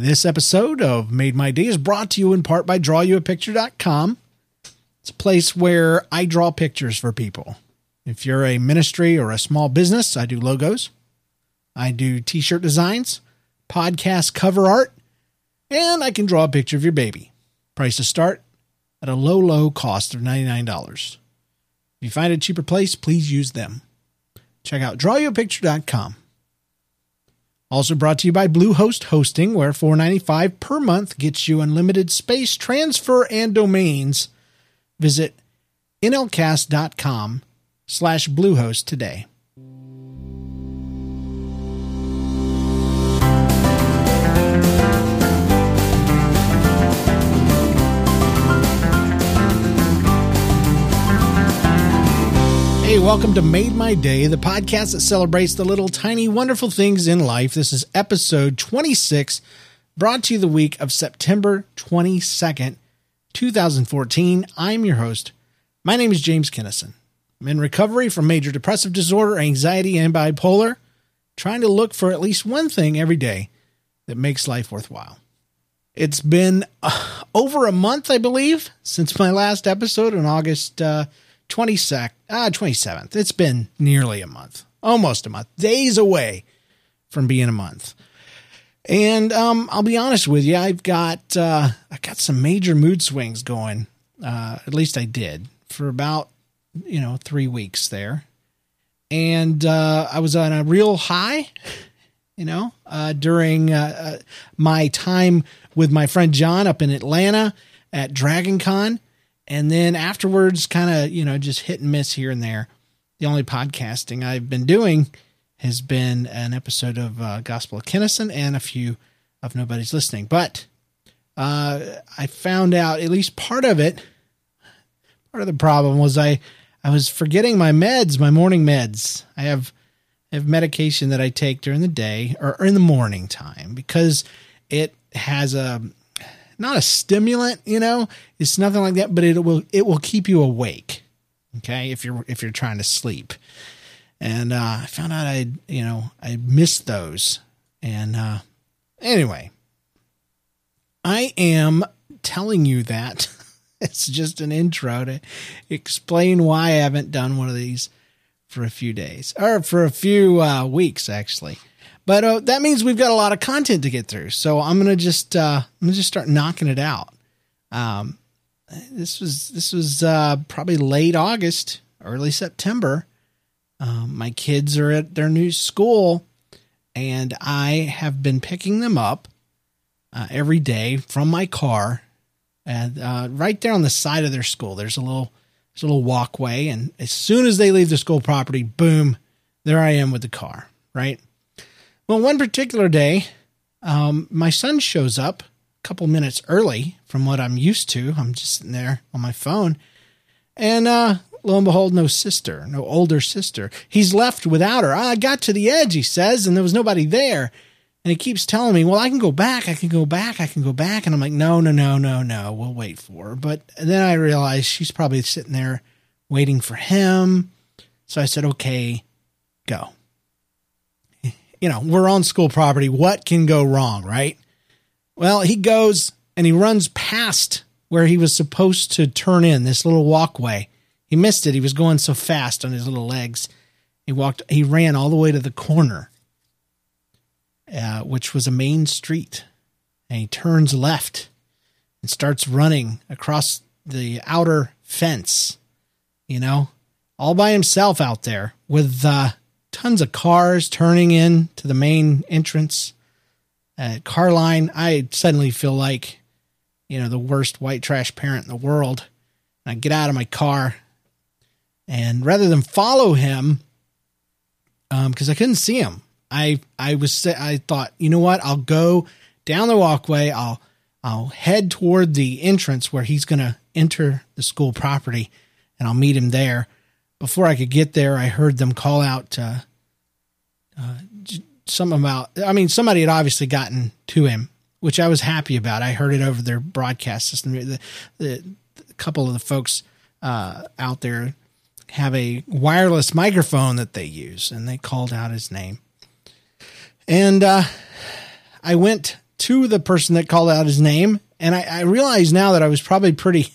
This episode of Made My Day is brought to you in part by drawyouapicture.com. It's a place where I draw pictures for people. If you're a ministry or a small business, I do logos. I do t shirt designs, podcast cover art, and I can draw a picture of your baby. Price to start at a low, low cost of $99. If you find a cheaper place, please use them. Check out drawyouapicture.com. Also brought to you by Bluehost Hosting, where $4.95 per month gets you unlimited space, transfer, and domains. Visit nlcast.com slash Bluehost today. Welcome to Made My Day, the podcast that celebrates the little tiny wonderful things in life. This is episode 26, brought to you the week of September 22nd, 2014. I'm your host. My name is James Kinnison. I'm in recovery from major depressive disorder, anxiety, and bipolar, trying to look for at least one thing every day that makes life worthwhile. It's been uh, over a month, I believe, since my last episode on August uh, 22nd, uh, 27th. It's been nearly a month, almost a month, days away from being a month. And um, I'll be honest with you, I've got uh, I got some major mood swings going. Uh, at least I did for about you know three weeks there, and uh, I was on a real high. You know, uh, during uh, uh, my time with my friend John up in Atlanta at Dragon Con, and then afterwards, kind of, you know, just hit and miss here and there. The only podcasting I've been doing has been an episode of uh, Gospel of Kinnison and a few of Nobody's Listening. But uh, I found out at least part of it, part of the problem was I, I was forgetting my meds, my morning meds. I have, I have medication that I take during the day or in the morning time because it has a not a stimulant, you know, it's nothing like that, but it will it will keep you awake. Okay, if you're if you're trying to sleep. And uh, I found out I you know I missed those. And uh, anyway, I am telling you that it's just an intro to explain why I haven't done one of these for a few days or for a few uh, weeks actually. But uh, that means we've got a lot of content to get through. So I'm gonna just uh, I'm gonna just start knocking it out. Um, this was this was uh, probably late August, early September. Um, my kids are at their new school, and I have been picking them up uh, every day from my car, and uh, right there on the side of their school, there's a little there's a little walkway, and as soon as they leave the school property, boom, there I am with the car. Right well, one particular day, um, my son shows up a couple minutes early from what I'm used to. I'm just sitting there on my phone, and uh, lo and behold, no sister, no older sister. He's left without her. I got to the edge, he says, and there was nobody there. And he keeps telling me, well, I can go back, I can go back, I can go back. And I'm like, no, no, no, no, no, we'll wait for her. But then I realized she's probably sitting there waiting for him. So I said, okay, go you know, we're on school property. What can go wrong, right? Well, he goes and he runs past where he was supposed to turn in this little walkway. He missed it. He was going so fast on his little legs. He walked, he ran all the way to the corner, uh, which was a main street. And he turns left and starts running across the outer fence, you know, all by himself out there with, uh, tons of cars turning in to the main entrance at Carline. I suddenly feel like, you know, the worst white trash parent in the world. And I get out of my car and rather than follow him, um, cause I couldn't see him, I, I was, I thought, you know what? I'll go down the walkway. I'll, I'll head toward the entrance where he's going to enter the school property and I'll meet him there before I could get there, I heard them call out uh, uh, some about. I mean, somebody had obviously gotten to him, which I was happy about. I heard it over their broadcast system. The, the, the couple of the folks uh, out there have a wireless microphone that they use, and they called out his name. And uh, I went to the person that called out his name. And I, I realize now that I was probably pretty,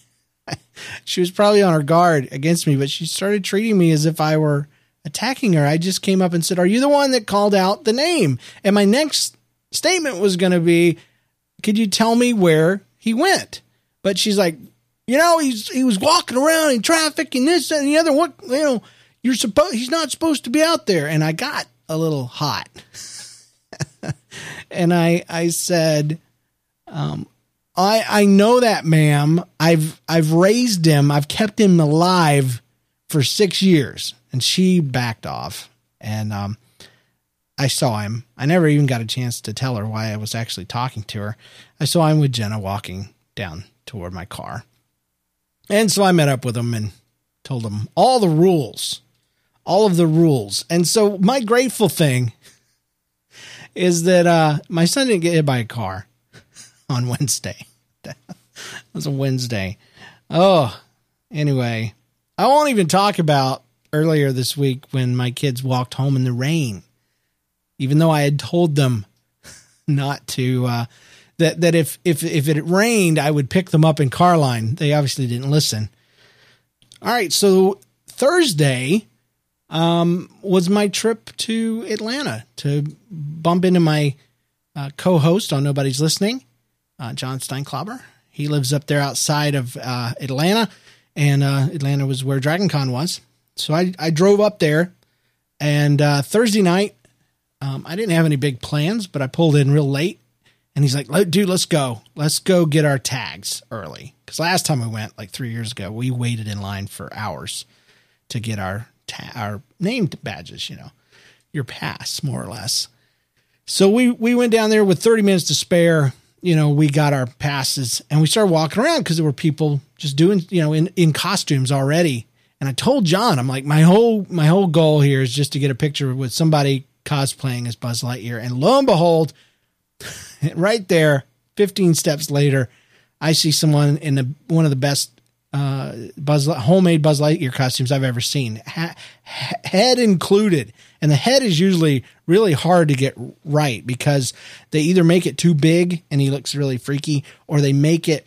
she was probably on her guard against me, but she started treating me as if I were attacking her. I just came up and said, Are you the one that called out the name? And my next statement was going to be, Could you tell me where he went? But she's like, You know, he's he was walking around in traffic and this and the other. What, you know, you're supposed, he's not supposed to be out there. And I got a little hot. and I, I said, um, I, I know that, ma'am. I've, I've raised him. I've kept him alive for six years and she backed off. And um, I saw him. I never even got a chance to tell her why I was actually talking to her. I saw him with Jenna walking down toward my car. And so I met up with him and told him all the rules, all of the rules. And so my grateful thing is that uh, my son didn't get hit by a car on Wednesday. that was a Wednesday. Oh, anyway, I won't even talk about earlier this week when my kids walked home in the rain, even though I had told them not to. Uh, that that if if if it rained, I would pick them up in Carline. They obviously didn't listen. All right, so Thursday um, was my trip to Atlanta to bump into my uh, co-host on Nobody's Listening, uh, John Steinklauber. He lives up there outside of uh, Atlanta, and uh, Atlanta was where DragonCon was. So I, I drove up there, and uh, Thursday night, um, I didn't have any big plans, but I pulled in real late. And he's like, dude, let's go. Let's go get our tags early. Because last time we went, like three years ago, we waited in line for hours to get our ta- our name badges, you know, your pass, more or less. So we, we went down there with 30 minutes to spare. You know, we got our passes and we started walking around because there were people just doing, you know, in, in costumes already and I told John, I'm like, my whole my whole goal here is just to get a picture with somebody cosplaying as Buzz Lightyear. And lo and behold, right there, 15 steps later, I see someone in the one of the best uh, Buzz homemade Buzz Lightyear costumes I've ever seen, ha- head included. And the head is usually really hard to get right because they either make it too big and he looks really freaky, or they make it,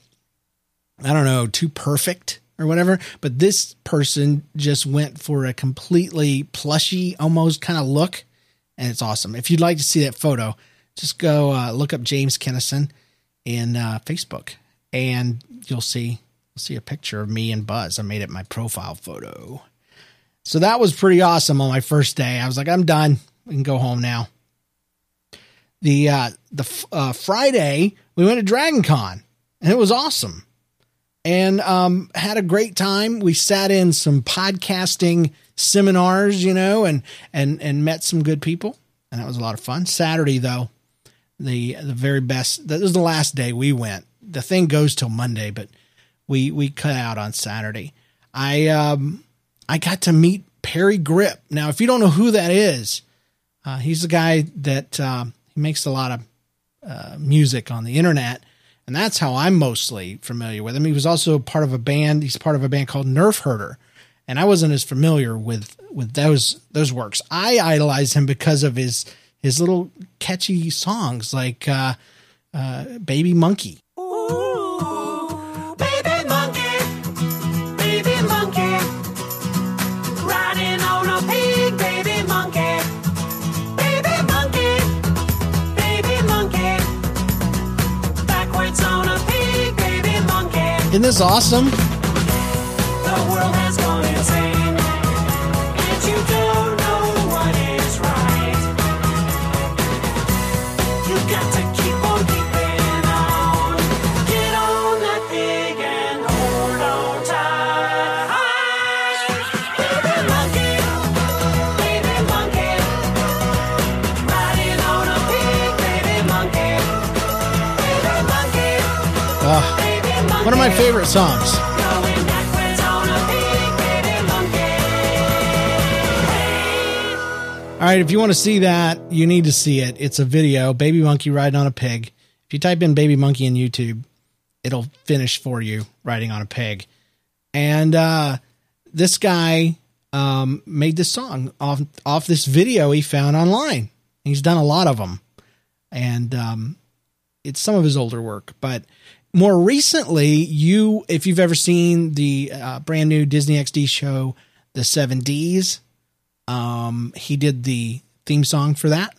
I don't know, too perfect or whatever. But this person just went for a completely plushy, almost kind of look, and it's awesome. If you'd like to see that photo, just go uh, look up James Kinnison in uh, Facebook, and you'll see you'll see a picture of me and Buzz. I made it my profile photo. So that was pretty awesome on my first day. I was like, I'm done. We can go home now. The uh, the uh, Friday we went to Dragon Con, and it was awesome and um, had a great time. We sat in some podcasting seminars, you know, and and and met some good people, and that was a lot of fun. Saturday though, the the very best. That was the last day we went. The thing goes till Monday, but we we cut out on Saturday. I um I got to meet Parry Gripp. Now, if you don't know who that is, uh, he's the guy that uh, he makes a lot of uh, music on the internet and that's how I'm mostly familiar with him. He was also part of a band. He's part of a band called Nerf Herder, and I wasn't as familiar with with those those works. I idolize him because of his his little catchy songs like uh, uh, "Baby Monkey." Isn't this awesome? My favorite songs. All right, if you want to see that, you need to see it. It's a video, baby monkey riding on a pig. If you type in baby monkey in YouTube, it'll finish for you riding on a pig. And uh, this guy um, made this song off off this video he found online. He's done a lot of them, and um, it's some of his older work, but more recently, you if you've ever seen the uh, brand new Disney XD show, The Seven Ds, um, he did the theme song for that.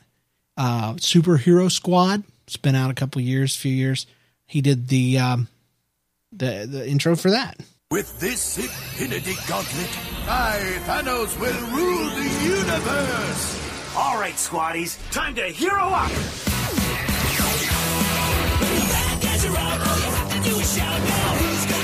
Uh, Superhero Squad. It's been out a couple years, few years. He did the um, the the intro for that. With this infinity gauntlet, I, Thanos, will rule the universe! All right, squaddies, time to hero up! Shout now! who's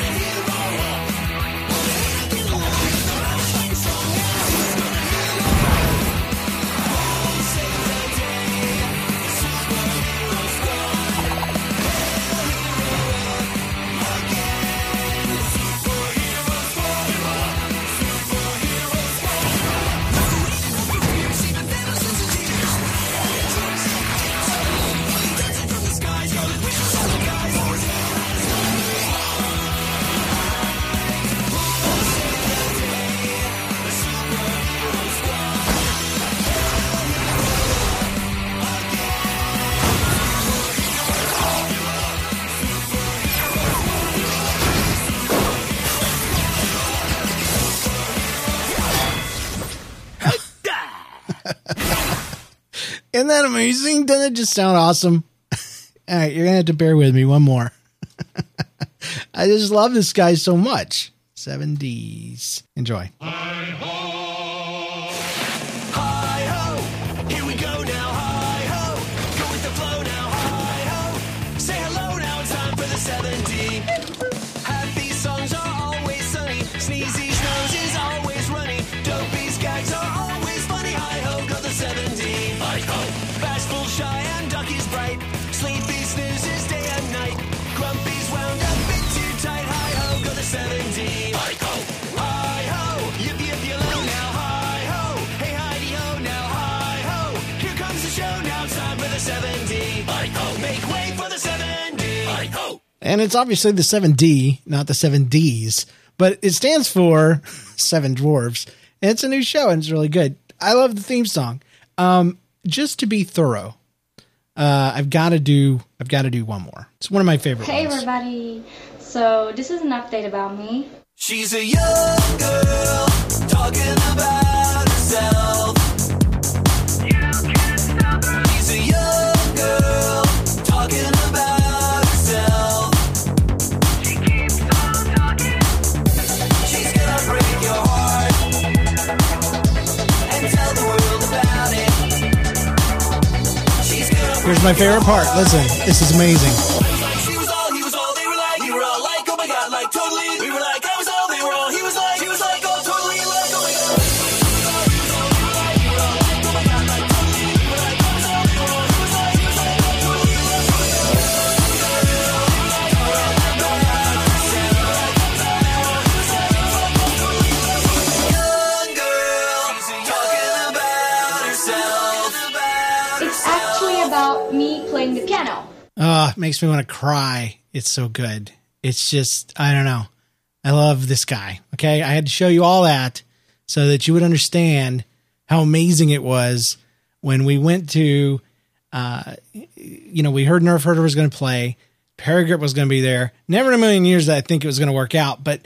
Isn't that amazing? Doesn't it just sound awesome? All right, you're gonna have to bear with me one more. I just love this guy so much. Seven D's. Enjoy. Sleepy snoozes day and night. Grumpy's wound up bit too tight. Hi ho, go the 7D. Hi ho, hi ho, yip yip yellow now. Hi ho, hey Heidi ho now. Hi ho, here comes the show now. It's time for the 7D. Hi ho, make way for the 7D. Hi ho. And it's obviously the 7D, not the 7Ds, but it stands for Seven Dwarves. And it's a new show and it's really good. I love the theme song. Um, just to be thorough, uh, I've got to do I've got to do one more. It's one of my favorite Hey ones. everybody! So this is an update about me. She's a young girl talking about herself. She's a young girl talking about herself. Here's my favorite part. Listen, this is amazing. Oh, it makes me want to cry. It's so good. It's just, I don't know. I love this guy. Okay. I had to show you all that so that you would understand how amazing it was when we went to, uh, you know, we heard Nerf Herder was going to play. Parry Gripp was going to be there. Never in a million years that I think it was going to work out. But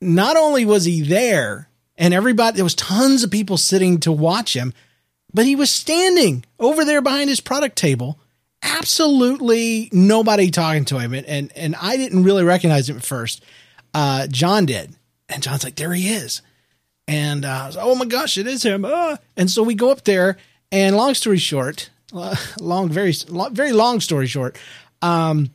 not only was he there and everybody, there was tons of people sitting to watch him, but he was standing over there behind his product table absolutely nobody talking to him and and, and I didn't really recognize him at first. Uh, John did, and John's like, "There he is," and uh, I was "Oh my gosh, it is him!" Uh. And so we go up there, and long story short, long very very long story short, um,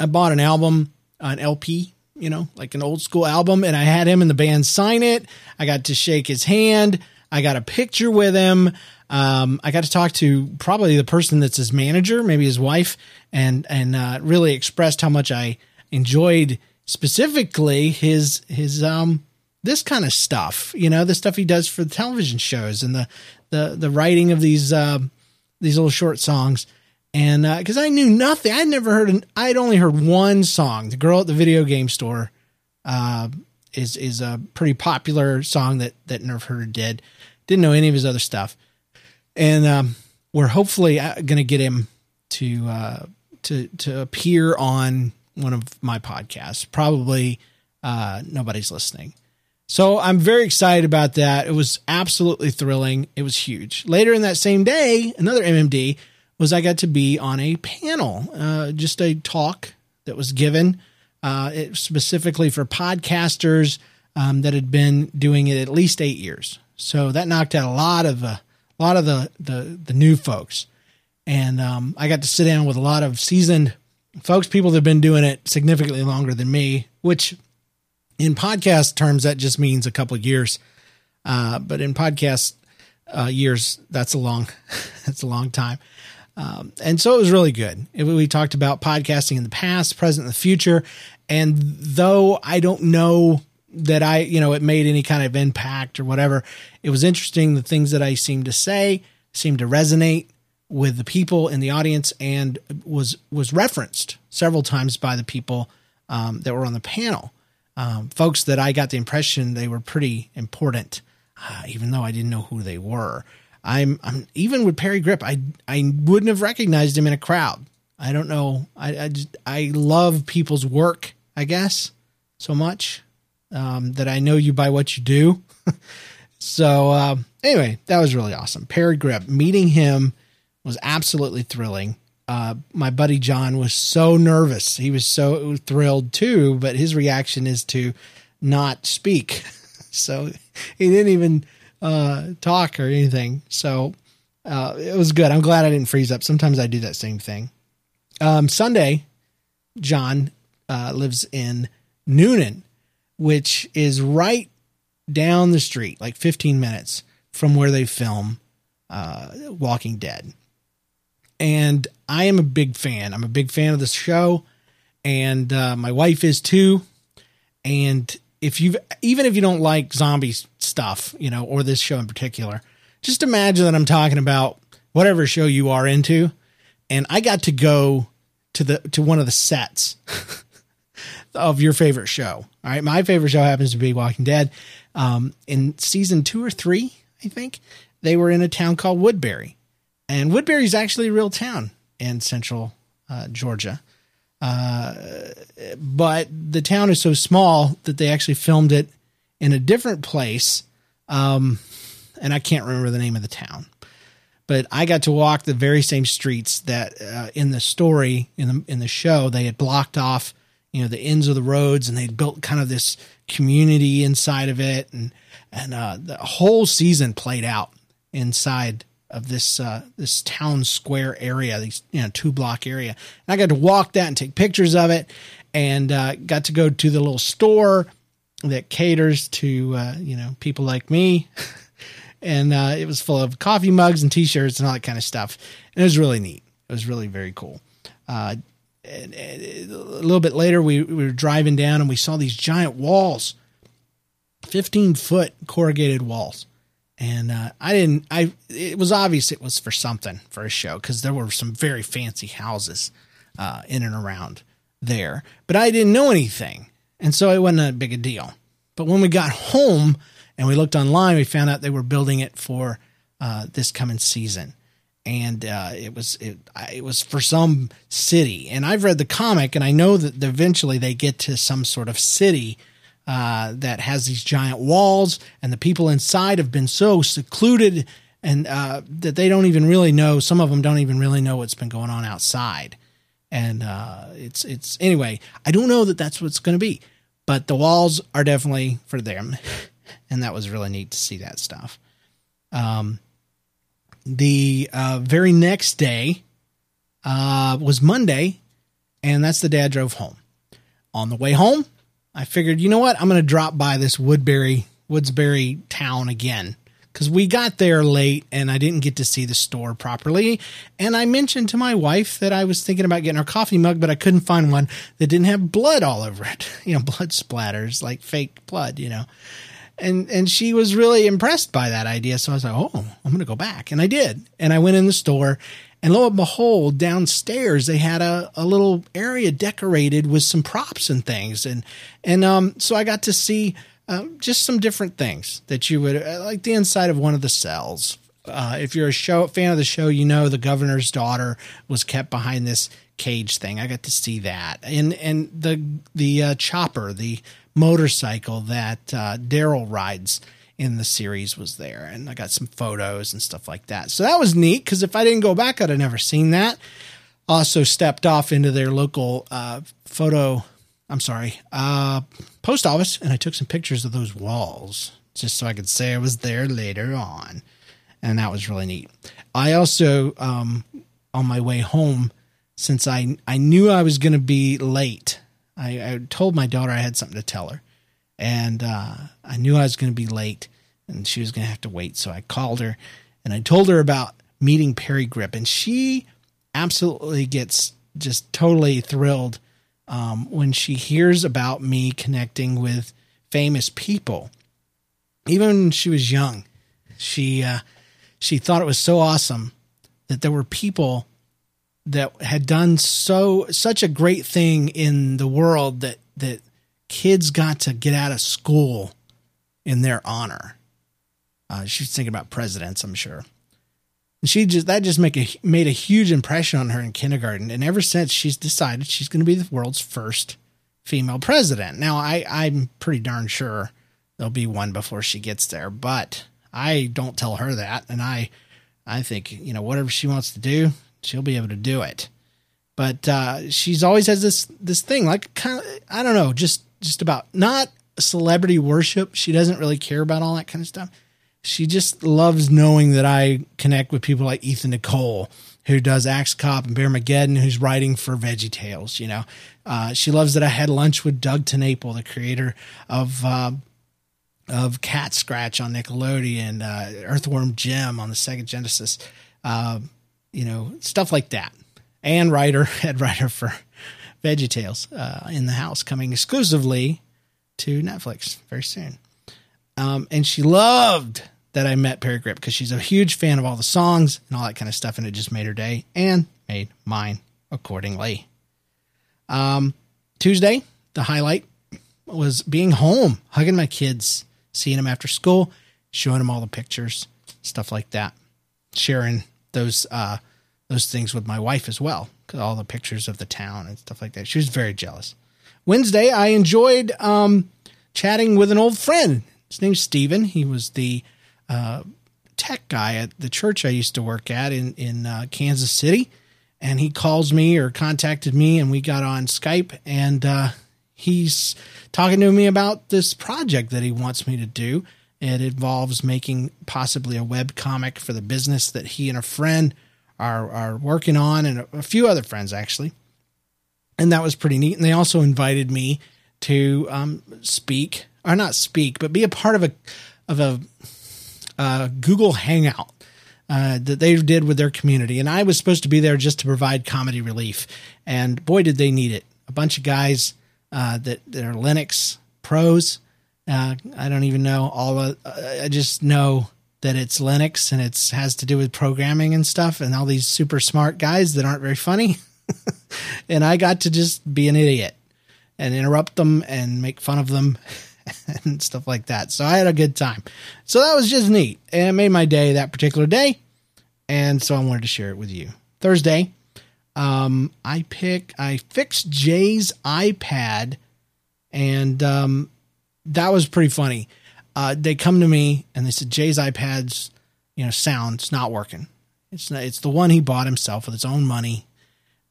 I bought an album, an LP, you know, like an old school album, and I had him and the band sign it. I got to shake his hand. I got a picture with him. Um, I got to talk to probably the person that's his manager, maybe his wife, and and uh, really expressed how much I enjoyed specifically his his um this kind of stuff. You know, the stuff he does for the television shows and the the the writing of these uh, these little short songs. And because I knew nothing, I'd never heard. An, I'd only heard one song. The girl at the video game store uh, is is a pretty popular song that that Nerf Herder did. Didn't know any of his other stuff, and um, we're hopefully going to get him to uh, to to appear on one of my podcasts. Probably uh, nobody's listening. So I'm very excited about that. It was absolutely thrilling. It was huge. Later in that same day, another MMD was I got to be on a panel, uh, just a talk that was given uh, it, specifically for podcasters um, that had been doing it at least eight years. So that knocked out a lot of uh, a lot of the the, the new folks, and um, I got to sit down with a lot of seasoned folks, people that have been doing it significantly longer than me, which in podcast terms that just means a couple of years. Uh, but in podcast uh, years, that's a long that's a long time. Um, and so it was really good. We talked about podcasting in the past, present, and the future. And though I don't know that I, you know, it made any kind of impact or whatever, it was interesting. The things that I seemed to say seemed to resonate with the people in the audience and was was referenced several times by the people um, that were on the panel. Um, folks that I got the impression they were pretty important, uh, even though I didn't know who they were. I'm, I'm even with Parry Gripp, I I wouldn't have recognized him in a crowd. I don't know. I I, just, I love people's work. I guess so much um, that I know you by what you do. so uh, anyway, that was really awesome. Parry Gripp meeting him was absolutely thrilling. Uh, my buddy John was so nervous. He was so thrilled too, but his reaction is to not speak. so he didn't even uh, talk or anything. So uh, it was good. I'm glad I didn't freeze up. Sometimes I do that same thing. Um, Sunday, John uh, lives in Newnan, which is right down the street, like 15 minutes from where they film uh, Walking Dead. And I am a big fan. I'm a big fan of this show, and uh, my wife is too. And if you've even if you don't like zombie stuff, you know, or this show in particular, just imagine that I'm talking about whatever show you are into, and I got to go to the to one of the sets of your favorite show. All right, my favorite show happens to be Walking Dead. Um, in season two or three, I think they were in a town called Woodbury, and Woodbury is actually a real town in central uh, Georgia. Uh, but the town is so small that they actually filmed it in a different place. Um, and I can't remember the name of the town, but I got to walk the very same streets that uh, in the story in the in the show they had blocked off, you know, the ends of the roads, and they built kind of this community inside of it, and and uh, the whole season played out inside of this uh, this town square area, these you know two block area. And I got to walk that and take pictures of it, and uh, got to go to the little store that caters to uh, you know people like me. and uh, it was full of coffee mugs and T-shirts and all that kind of stuff. And it was really neat. It was really very cool. Uh, and, and a little bit later, we, we were driving down and we saw these giant walls, fifteen foot corrugated walls and uh, I didn't. I it was obvious it was for something for a show because there were some very fancy houses uh, in and around there, but I didn't know anything, and so it wasn't a big a deal. But when we got home and we looked online, we found out they were building it for uh, this coming season, and uh, it was it, it was for some city. And I've read the comic, and I know that eventually they get to some sort of city uh, that has these giant walls, and the people inside have been so secluded and uh, that they don't even really know. Some of them don't even really know what's been going on outside. And uh, it's it's anyway. I don't know that that's what's going to be, but the walls are definitely for them, and that was really neat to see that stuff. Um, the uh, very next day uh, was Monday, and that's the day I drove home. On the way home, I figured, you know what? I'm going to drop by this Woodbury, Woodsbury town again because we got there late and I didn't get to see the store properly. And I mentioned to my wife that I was thinking about getting her coffee mug, but I couldn't find one that didn't have blood all over it. You know, blood splatters, like fake blood, you know. And and she was really impressed by that idea. So I was like, oh, I'm to go back. And I did. And I went in the store and lo and behold, downstairs they had a, a little area decorated with some props and things. And and um, so I got to see uh, just some different things that you would uh, like the inside of one of the cells. Uh, if you're a show fan of the show, you know the governor's daughter was kept behind this cage thing. I got to see that, and and the the uh, chopper, the motorcycle that uh, Daryl rides in the series was there, and I got some photos and stuff like that. So that was neat because if I didn't go back, I'd have never seen that. Also stepped off into their local uh, photo. I'm sorry, post office, and I took some pictures of those walls just so I could say I was there later on, and that was really neat. I also, um, on my way home, since I I knew I was going to be late, I, I told my daughter I had something to tell her, and uh, I knew I was going to be late, and she was going to have to wait. So I called her, and I told her about meeting Parry Gripp, and she absolutely gets just totally thrilled um, when she hears about me connecting with famous people. Even when she was young, she uh, she thought it was so awesome that there were people that had done so such a great thing in the world that that kids got to get out of school in their honor. Uh, she's thinking about presidents, I'm sure. And she just that just make a made a huge impression on her in kindergarten, and ever since she's decided she's going to be the world's first female president. Now I I'm pretty darn sure there'll be one before she gets there, but I don't tell her that, and I I think you know whatever she wants to do, she'll be able to do it. But uh, she's always has this this thing like kind of I don't know just just about not celebrity worship. She doesn't really care about all that kind of stuff she just loves knowing that I connect with people like Ethan Nicolle, who does Axe Cop and Bearmageddon, who's writing for Veggie Tales. You know, uh, she loves that I had lunch with Doug TenNapel, the creator of uh, of Cat Scratch on Nickelodeon, uh, Earthworm Jim on the Sega Genesis. Uh, you know, stuff like that. And writer, head writer for Veggie Tales uh, in the house, coming exclusively to Netflix very soon. Um, and she loved that I met Parry Gripp because she's a huge fan of all the songs and all that kind of stuff, and it just made her day and made mine accordingly. Um, Tuesday, the highlight was being home, hugging my kids, seeing them after school, showing them all the pictures, stuff like that, sharing those uh, those things with my wife as well, all the pictures of the town and stuff like that. She was very jealous. Wednesday, I enjoyed um, chatting with an old friend his name's Steven. He was the uh, tech guy at the church I used to work at in in uh, Kansas City, and he calls me or contacted me, and we got on Skype, and uh, he's talking to me about this project that he wants me to do. It involves making possibly a web comic for the business that he and a friend are are working on, and a, a few other friends actually. And that was pretty neat. And they also invited me to um, speak or not speak, but be a part of a of a uh, Google Hangout uh, that they did with their community. And I was supposed to be there just to provide comedy relief. And boy, did they need it! A bunch of guys uh, that that are Linux pros. Uh, I don't even know all. Of, uh, I just know that it's Linux and it has to do with programming and stuff. And all these super smart guys that aren't very funny. and I got to just be an idiot and interrupt them and make fun of them and stuff like that. So I had a good time. So that was just neat. And it made my day that particular day. And so I wanted to share it with you. Thursday, um, I pick I fixed Jay's iPad and um, that was pretty funny. Uh, they come to me and they said Jay's iPad's you know sound's not working. It's not, it's the one he bought himself with his own money,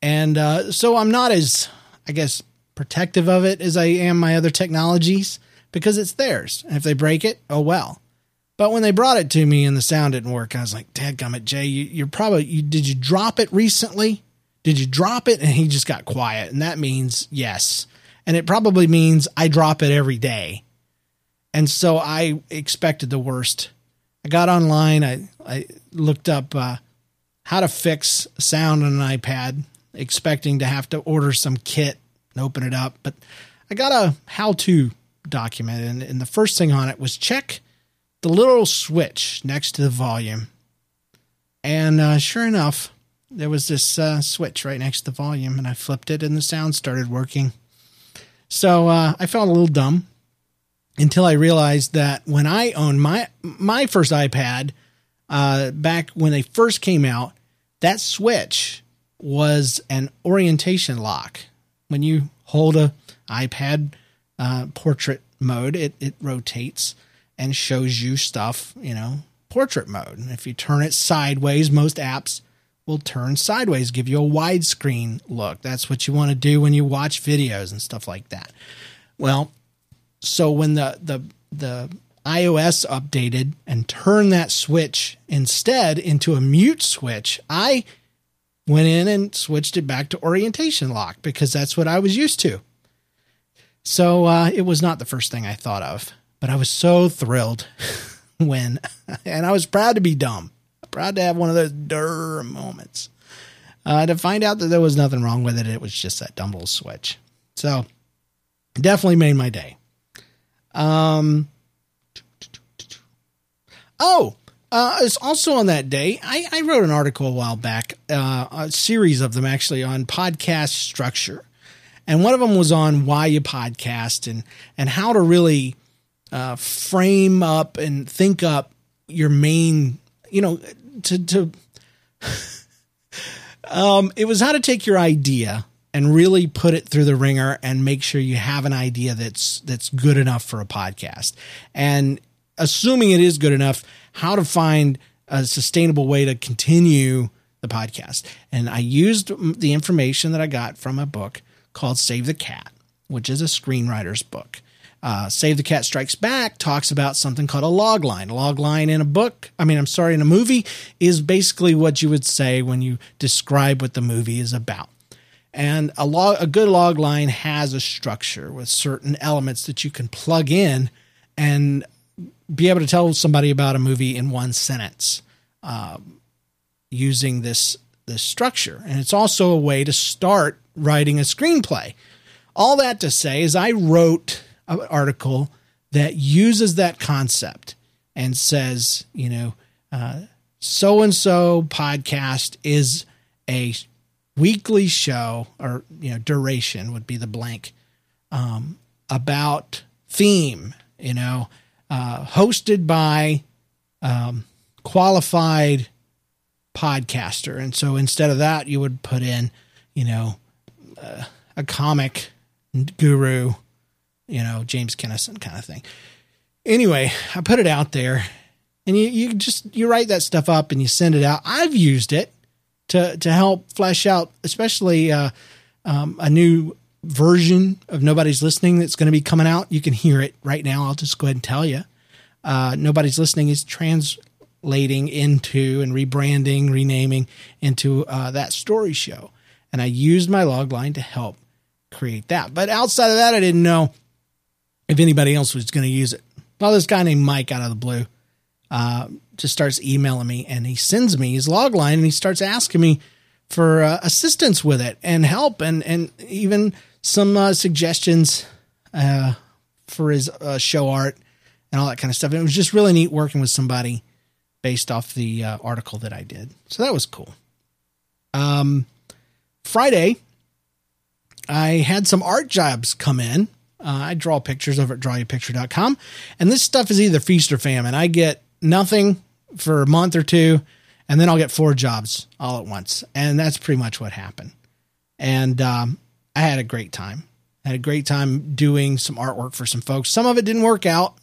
and uh, so I'm not as I guess protective of it as I am my other technologies because it's theirs. And if they break it, oh well. But when they brought it to me and the sound didn't work, I was like, "Dadgummit, Jay, you, you're probably you, did you drop it recently? Did you drop it?" And he just got quiet, and that means yes, and it probably means I drop it every day. And so I expected the worst. I got online. I I looked up uh, how to fix sound on an iPad, expecting to have to order some kit and open it up, but I got a how-to document, and, and the first thing on it was check the little switch next to the volume. And uh, sure enough, there was this uh, switch right next to the volume, and I flipped it, and the sound started working. So uh, I felt a little dumb until I realized that when I owned my my first iPad uh, back when they first came out, that switch was an orientation lock. When you hold a iPad uh, portrait mode, it, it rotates and shows you stuff, you know, portrait mode. And if you turn it sideways, most apps will turn sideways, give you a widescreen look. That's what you want to do when you watch videos and stuff like that. Well, so when the the the iOS updated and turned that switch instead into a mute switch, I went in and switched it back to orientation lock because that's what I was used to. So uh, it was not the first thing I thought of, but I was so thrilled when, and I was proud to be dumb, proud to have one of those durr moments. Uh, to find out that there was nothing wrong with it, it was just that dumb little switch. So definitely made my day. Um, oh, uh, it's also on that day. I, I wrote an article a while back, uh, a series of them actually on podcast structure, and one of them was on why you podcast and and how to really uh, frame up and think up your main, you know, to to. um, it was how to take your idea and really put it through the ringer and make sure you have an idea that's that's good enough for a podcast. And assuming it is good enough, how to find a sustainable way to continue the podcast. And I used the information that I got from a book called Save the Cat, which is a screenwriter's book. Uh, Save the Cat Strikes Back talks about something called a log line. A log line in a book, I mean, I'm sorry, in a movie, is basically what you would say when you describe what the movie is about. And a log, a good log line has a structure with certain elements that you can plug in and be able to tell somebody about a movie in one sentence um, using this this structure. And it's also a way to start writing a screenplay. All that to say is, I wrote an article that uses that concept and says, you know, so and so podcast is a weekly show, or you know, duration would be the blank um, about theme. You know, uh, hosted by um, qualified podcaster. And so instead of that, you would put in, you know, uh, a comic guru, you know, James Kinnison kind of thing. Anyway, I put it out there and you, you just, you write that stuff up and you send it out. I've used it to, to help flesh out, especially, uh, um, a new version of Nobody's Listening that's going to be coming out. You can hear it right now. I'll just go ahead and tell you. Uh, Nobody's Listening is translating into and rebranding, renaming into uh, that story show. And I used my log line to help create that. But outside of that, I didn't know if anybody else was going to use it. Well, this guy named Mike out of the blue uh, just starts emailing me and he sends me his log line and he starts asking me for uh, assistance with it and help and, and even some uh, suggestions uh, for his uh, show art and all that kind of stuff. And it was just really neat working with somebody based off the uh, article that I did. So that was cool. Um, Friday, I had some art jobs come in. Uh, I draw pictures over at drawyoupicture.com. And this stuff is either feast or famine. I get nothing for a month or two, and then I'll get four jobs all at once. And that's pretty much what happened. And um, I had a great time. I had a great time doing some artwork for some folks. Some of it didn't work out.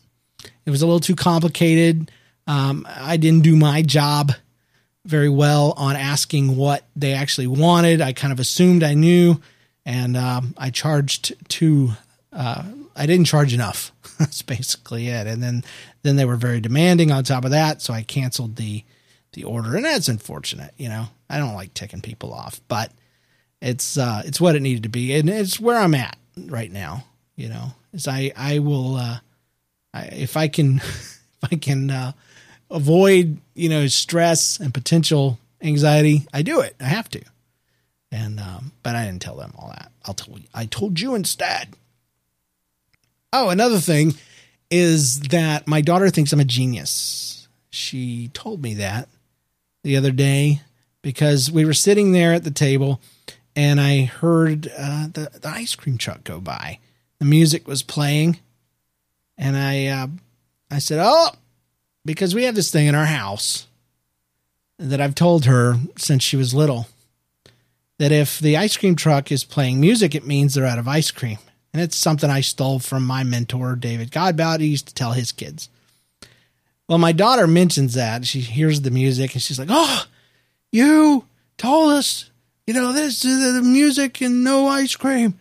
It was a little too complicated. Um, I didn't do my job very well on asking what they actually wanted. I kind of assumed I knew, and um, I charged too. Uh, I didn't charge enough. That's basically it. And then then they were very demanding on top of that, so I canceled the the order, and that's unfortunate. You know, I don't like ticking people off, but it's uh, it's what it needed to be, and it's where I'm at right now. You know, is I I will uh, I, if I can if I can uh, avoid you know stress and potential anxiety, I do it. I have to. And um, but I didn't tell them all that. I'll tell you. I told you instead. Oh, another thing is that my daughter thinks I'm a genius. She told me that the other day because we were sitting there at the table and I heard uh, the, the ice cream truck go by. The music was playing, and I uh, I said, "Oh, because we have this thing in our house that I've told her since she was little, that if the ice cream truck is playing music, it means they're out of ice cream. And it's something I stole from my mentor, David Godbout. He used to tell his kids. Well, my daughter mentions that. She hears the music and she's like, Oh, you told us, you know, this is the music and no ice cream.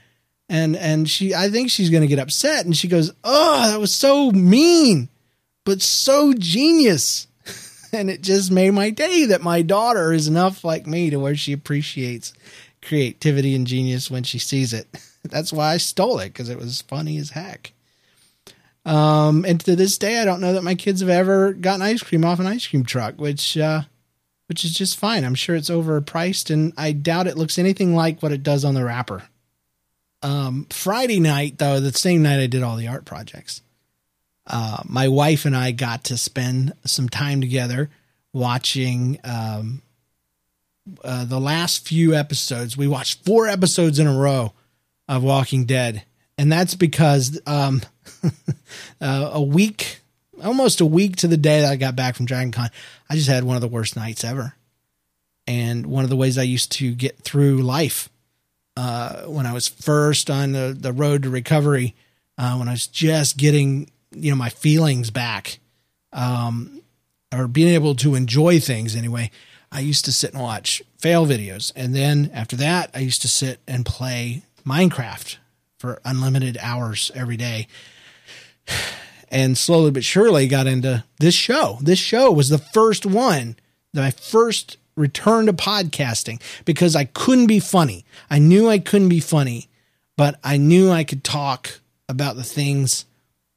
And and she I think she's gonna get upset and she goes, Oh, that was so mean, but so genius. and it just made my day that my daughter is enough like me to where she appreciates creativity and genius when she sees it. That's why I stole it because it was funny as heck. Um, and to this day, I don't know that my kids have ever gotten ice cream off an ice cream truck, which uh, which is just fine. I'm sure it's overpriced, and I doubt it looks anything like what it does on the wrapper. Um, Friday night, though, the same night I did all the art projects, uh, my wife and I got to spend some time together watching um, uh, the last few episodes. We watched four episodes in a row of Walking Dead, and that's because um, uh, a week, almost a week to the day that I got back from Dragon Con, I just had one of the worst nights ever. And one of the ways I used to get through life uh, when I was first on the, the road to recovery, uh, when I was just getting, you know, my feelings back, um, or being able to enjoy things anyway, I used to sit and watch fail videos. And then after that, I used to sit and play Minecraft for unlimited hours every day. And slowly but surely got into this show. This show was the first one that I first returned to podcasting because I couldn't be funny. I knew I couldn't be funny, but I knew I could talk about the things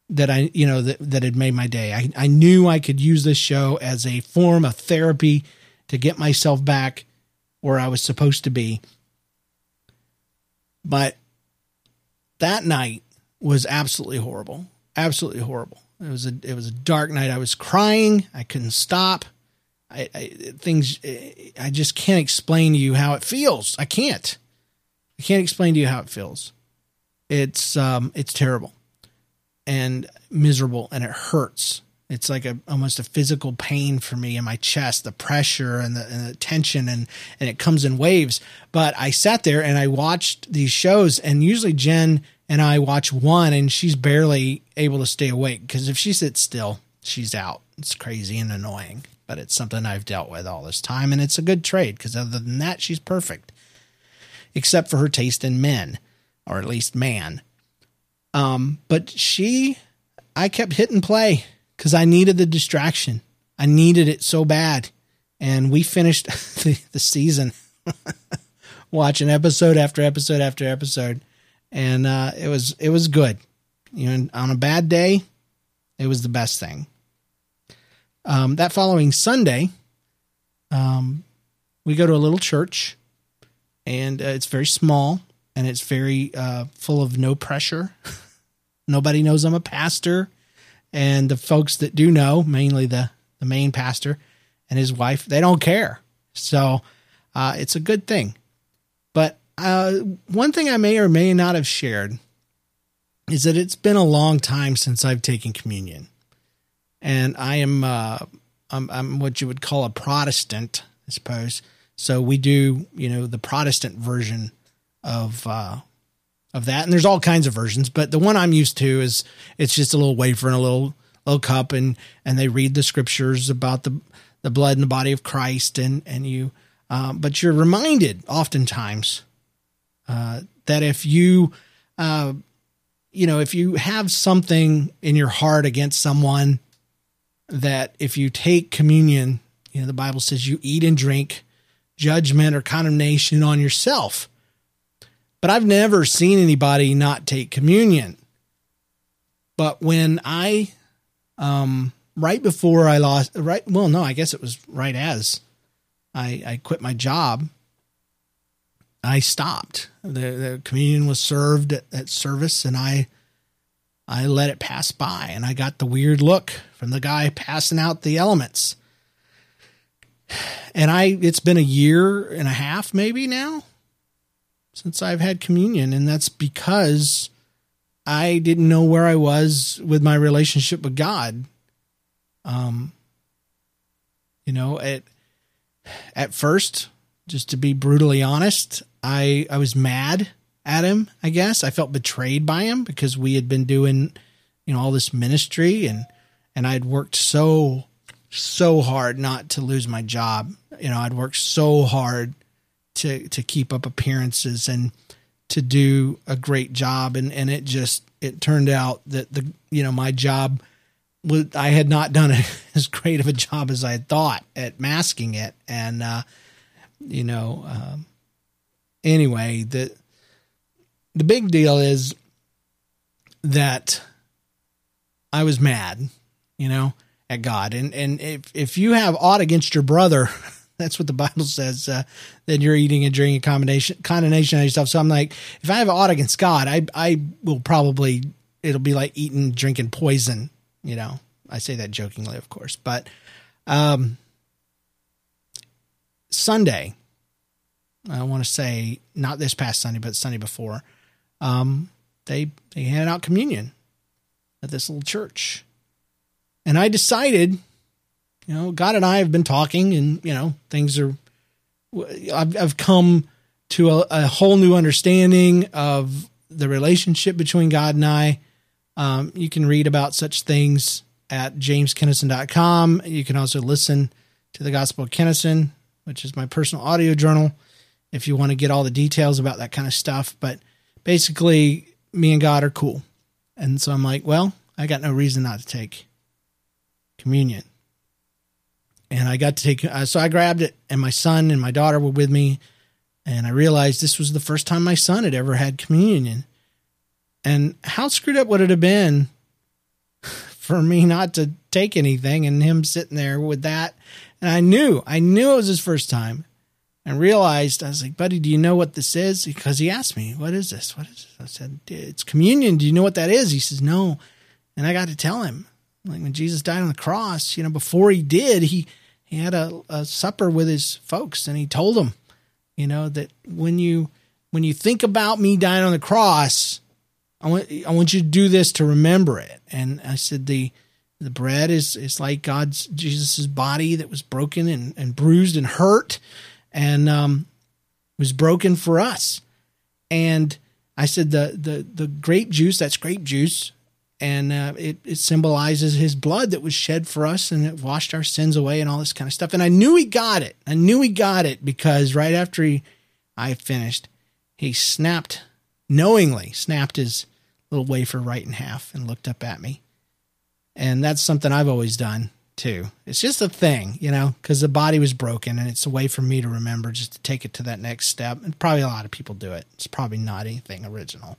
that I, you know, that, that had made my day. I, I knew I could use this show as a form of therapy to get myself back where I was supposed to be. But that night was absolutely horrible. Absolutely horrible. It was a it was a dark night. I was crying. I couldn't stop. I, I things I just can't explain to you how it feels. I can't. I can't explain to you how it feels. It's um it's terrible and miserable and it hurts. It's like a almost a physical pain for me in my chest, the pressure and the, and the tension, and and it comes in waves. But I sat there and I watched these shows, and usually Jen and I watch one, and she's barely able to stay awake because if she sits still, she's out. It's crazy and annoying, but it's something I've dealt with all this time, and it's a good trade because other than that, she's perfect, except for her taste in men, or at least man. Um, but she, I kept hitting play because I needed the distraction. I needed it so bad. And we finished the, the season watching episode after episode after episode. And uh, it was it was good. You know, on a bad day, it was the best thing. Um, that following Sunday, um, we go to a little church, and uh, it's very small and it's very uh, full of no pressure. Nobody knows I'm a pastor and the folks that do know, mainly the the main pastor and his wife, they don't care. So uh, it's a good thing. But uh, one thing I may or may not have shared is that it's been a long time since I've taken communion, and I am uh, I'm, I'm what you would call a Protestant, I suppose. So we do, you know, the Protestant version of uh, of that. And there's all kinds of versions, but the one I'm used to is it's just a little wafer and a little little cup, and and they read the scriptures about the the blood and the body of Christ, and and you, um, but you're reminded oftentimes uh, that if you, uh, you know, if you have something in your heart against someone, that if you take communion, you know, the Bible says you eat and drink judgment or condemnation on yourself but I've never seen anybody not take communion. But when I, um, right before I lost, right, well, no, I guess it was right as I, I quit my job, I stopped. The, the communion was served at, at service and I, I let it pass by and I got the weird look from the guy passing out the elements. And I, it's been a year and a half maybe now since I've had communion, and that's because I didn't know where I was with my relationship with God. Um, you know, at at first, just to be brutally honest, I I was mad at him. I guess I felt betrayed by him because we had been doing, you know, all this ministry and and I'd worked so so hard not to lose my job. You know, I'd worked so hard to to keep up appearances and to do a great job. And and it just it turned out that the you know my job was I had not done as great of a job as I had thought at masking it. And uh you know um anyway the the big deal is that I was mad you know at God. And and if if you have aught against your brother that's what the Bible says. Uh, that you're eating and drinking combination condemnation on yourself. So I'm like, if I have aught against God, I I will probably it'll be like eating drinking poison. You know, I say that jokingly, of course, but um, Sunday, I want to say not this past Sunday, but Sunday before, um, they they handed out communion at this little church, and I decided you know, God and I have been talking, and you know, things are. I've I've come to a, a whole new understanding of the relationship between God and I. Um, you can read about such things at jameskinnison.com. You can also listen to the Gospel of Kennison, which is my personal audio journal, if you want to get all the details about that kind of stuff. But basically, me and God are cool. And so I'm like, well, I got no reason not to take communion and I got to take. Uh, so I grabbed it, and my son and my daughter were with me, and I realized this was the first time my son had ever had communion. And how screwed up would it have been for me not to take anything, and him sitting there with that? And I knew, I knew it was his first time, and realized I was like, "Buddy, do you know what this is?" Because he asked me, "What is this? What is this?" I said, "It's communion. Do you know what that is?" He says, "No," and I got to tell him like when Jesus died on the cross, you know, before he did, he he had a, a supper with his folks and he told them, you know, that when you when you think about me dying on the cross, I want I want you to do this to remember it. And I said the the bread is is like God's Jesus's body that was broken and, and bruised and hurt and um was broken for us. And I said the the the grape juice, that's grape juice, and uh, it, it symbolizes his blood that was shed for us and it washed our sins away and all this kind of stuff. And I knew he got it. I knew he got it because right after he, I finished, he snapped, knowingly snapped his little wafer right in half and looked up at me. And that's something I've always done too. It's just a thing, you know, because the body was broken and it's a way for me to remember just to take it to that next step. And probably a lot of people do it. It's probably not anything original.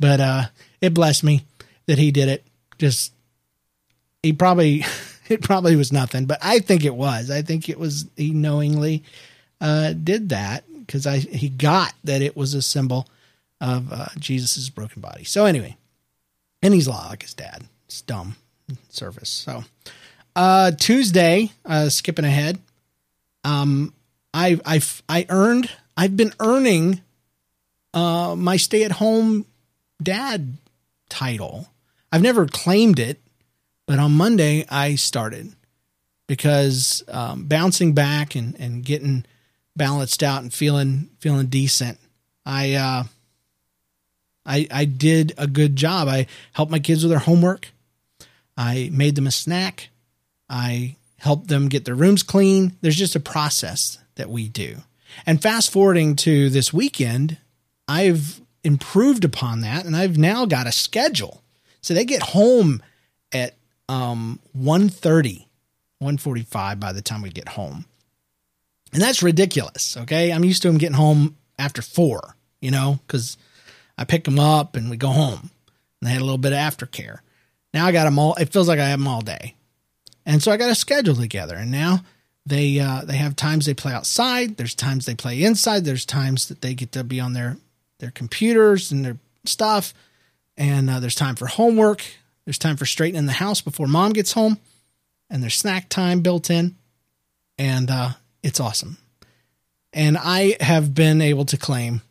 But uh, it blessed me that he did it. Just he probably it probably was nothing, but I think it was. I think it was he knowingly uh, did that because I he got that it was a symbol of uh, Jesus's broken body. So anyway, and he's a lot like his dad. It's dumb service. So uh, Tuesday, uh, skipping ahead, um, I I I earned. I've been earning uh, my stay at home dad title. I've never claimed it, but on Monday I started because um, bouncing back and, and getting balanced out and feeling feeling decent. I uh, I I did a good job. I helped my kids with their homework. I made them a snack. I helped them get their rooms clean. There's just a process that we do. And fast forwarding to this weekend, I've improved upon that and I've now got a schedule. So they get home at um 1:30, 1:45 by the time we get home. And that's ridiculous, okay? I'm used to them getting home after 4, you know, cuz I pick them up and we go home. And they had a little bit of aftercare. Now I got them all it feels like I have them all day. And so I got a schedule together and now they uh, they have times they play outside. There's times they play inside. There's times that they get to be on their their computers and their stuff. And uh, there's time for homework. There's time for straightening the house before mom gets home. And there's snack time built in. And uh, it's awesome. And I have been able to claim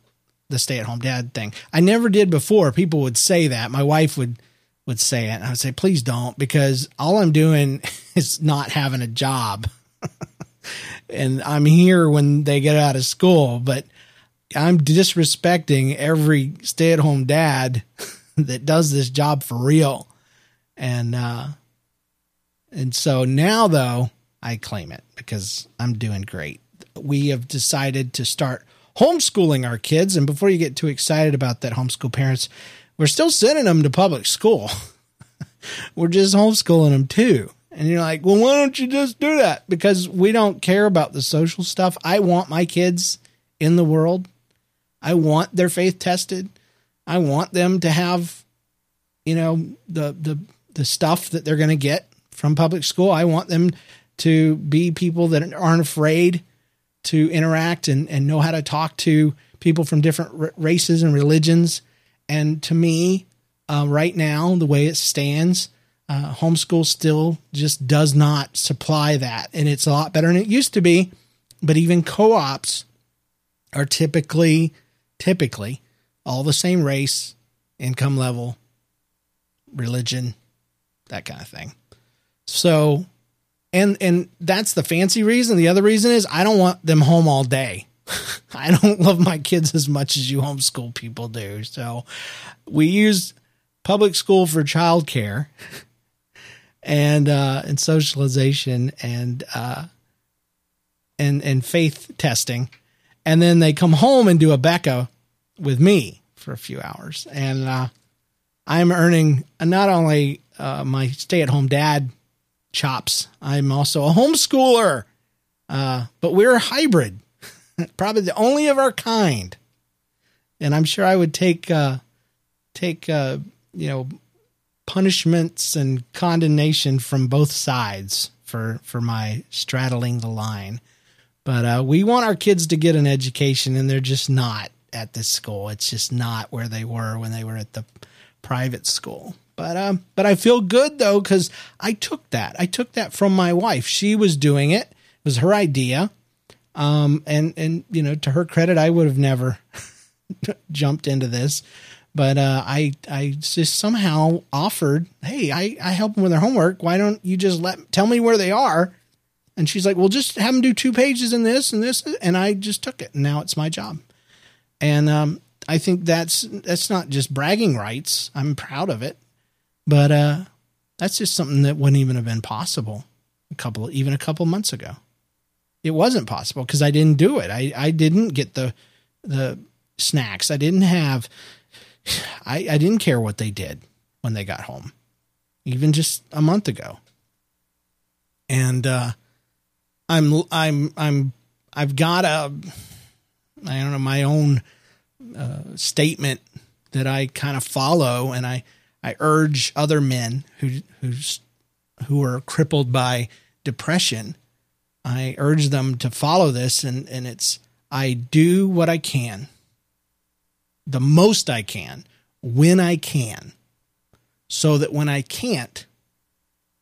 the stay at home dad thing. I never did before. People would say that. My wife would would say it. And I would say, please don't, because all I'm doing is not having a job. and I'm here when they get out of school, but I'm disrespecting every stay at home dad that does this job for real. And, uh, and so now though, I claim it because I'm doing great. We have decided to start homeschooling our kids. And before you get too excited about that, homeschool parents, we're still sending them to public school. we're just homeschooling them too. And you're like, well, why don't you just do that? Because we don't care about the social stuff. I want my kids in the world. I want their faith tested. I want them to have, you know, the the the stuff that they're going to get from public school. I want them to be people that aren't afraid to interact and, and know how to talk to people from different r- races and religions. And to me, uh, right now, the way it stands, uh, homeschool still just does not supply that. And it's a lot better than it used to be. But even co ops are typically, typically all the same race, income level, religion, that kind of thing. So, and and that's the fancy reason. The other reason is I don't want them home all day. I don't love my kids as much as you homeschool people do. So, we use public school for childcare and uh, and socialization and uh, and and faith testing, and then they come home and do Abeka with me for a few hours, and uh, I'm earning not only uh, my stay-at-home dad chops, I'm also a homeschooler, uh, but we're a hybrid, probably the only of our kind, and I'm sure I would take uh, take uh, you know punishments and condemnation from both sides for for my straddling the line. But uh, we want our kids to get an education, and they're just not at this school. It's just not where they were when they were at the private school. But um, but I feel good though because I took that. I took that from my wife. She was doing it. It was her idea. Um, and and you know, to her credit, I would have never jumped into this but uh, I I just somehow offered, hey, I, I help them with their homework. Why don't you just let tell me where they are? And she's like, well, just have them do two pages in this and this, and I just took it. And now it's my job, and um, I think that's that's not just bragging rights. I'm proud of it, but uh, that's just something that wouldn't even have been possible a couple even a couple months ago. It wasn't possible because I didn't do it. I I didn't get the the snacks. I didn't have I, I didn't care what they did when they got home, even just a month ago. And uh, I'm I'm I'm I've got a I don't know my own uh, statement that I kind of follow, and I I urge other men who who's who are crippled by depression. I urge them to follow this, and and it's I do what I can the most I can when I can, so that when I can't,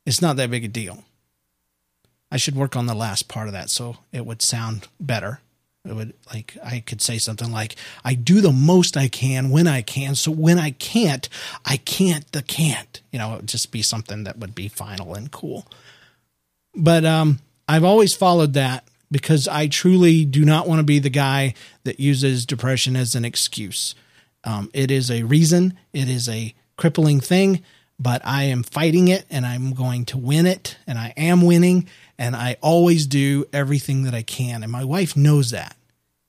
it's not that big a deal. I should work on the last part of that so it would sound better. It would like I could say something like, I do the most I can when I can, so when I can't, I can't the can't. You know, it would just be something that would be final and cool. But um I've always followed that because I truly do not want to be the guy that uses depression as an excuse. Um, it is a reason, it is a crippling thing, but I am fighting it and I'm going to win it. And I am winning. And I always do everything that I can. And my wife knows that.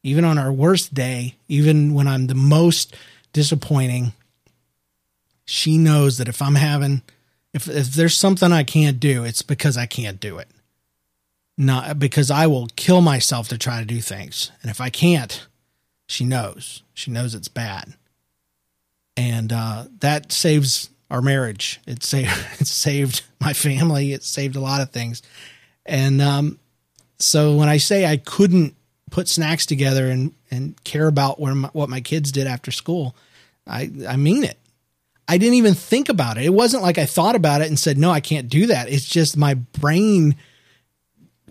Even on our worst day, even when I'm the most disappointing, she knows that if I'm having, if, if there's something I can't do, it's because I can't do it not because I will kill myself to try to do things. And if I can't, she knows. She knows it's bad. And uh, that saves our marriage. It it saved my family. It saved a lot of things. And um, so when I say I couldn't put snacks together and and care about where my, what my kids did after school, I I mean it. I didn't even think about it. It wasn't like I thought about it and said, "No, I can't do that." It's just my brain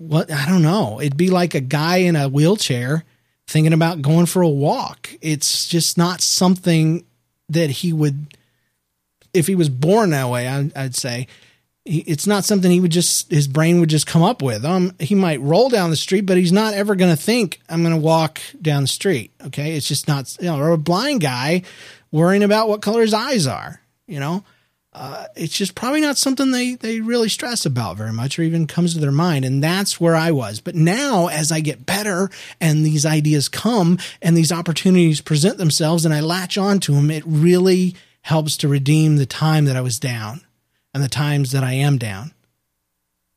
what I don't know. It'd be like a guy in a wheelchair thinking about going for a walk. It's just not something that he would, if he was born that way, I, would say, it's not something he would just his brain would just come up with. Um, he might roll down the street, but he's not ever going to think I'm going to walk down the street. Okay, it's just not. You know, or a blind guy worrying about what color his eyes are. You know, uh, it's just probably not something they they really stress about very much, or even comes to their mind. And that's where I was. But now, as I get better, and these ideas come, and these opportunities present themselves, and I latch onto them, it really helps to redeem the time that I was down and the times that I am down.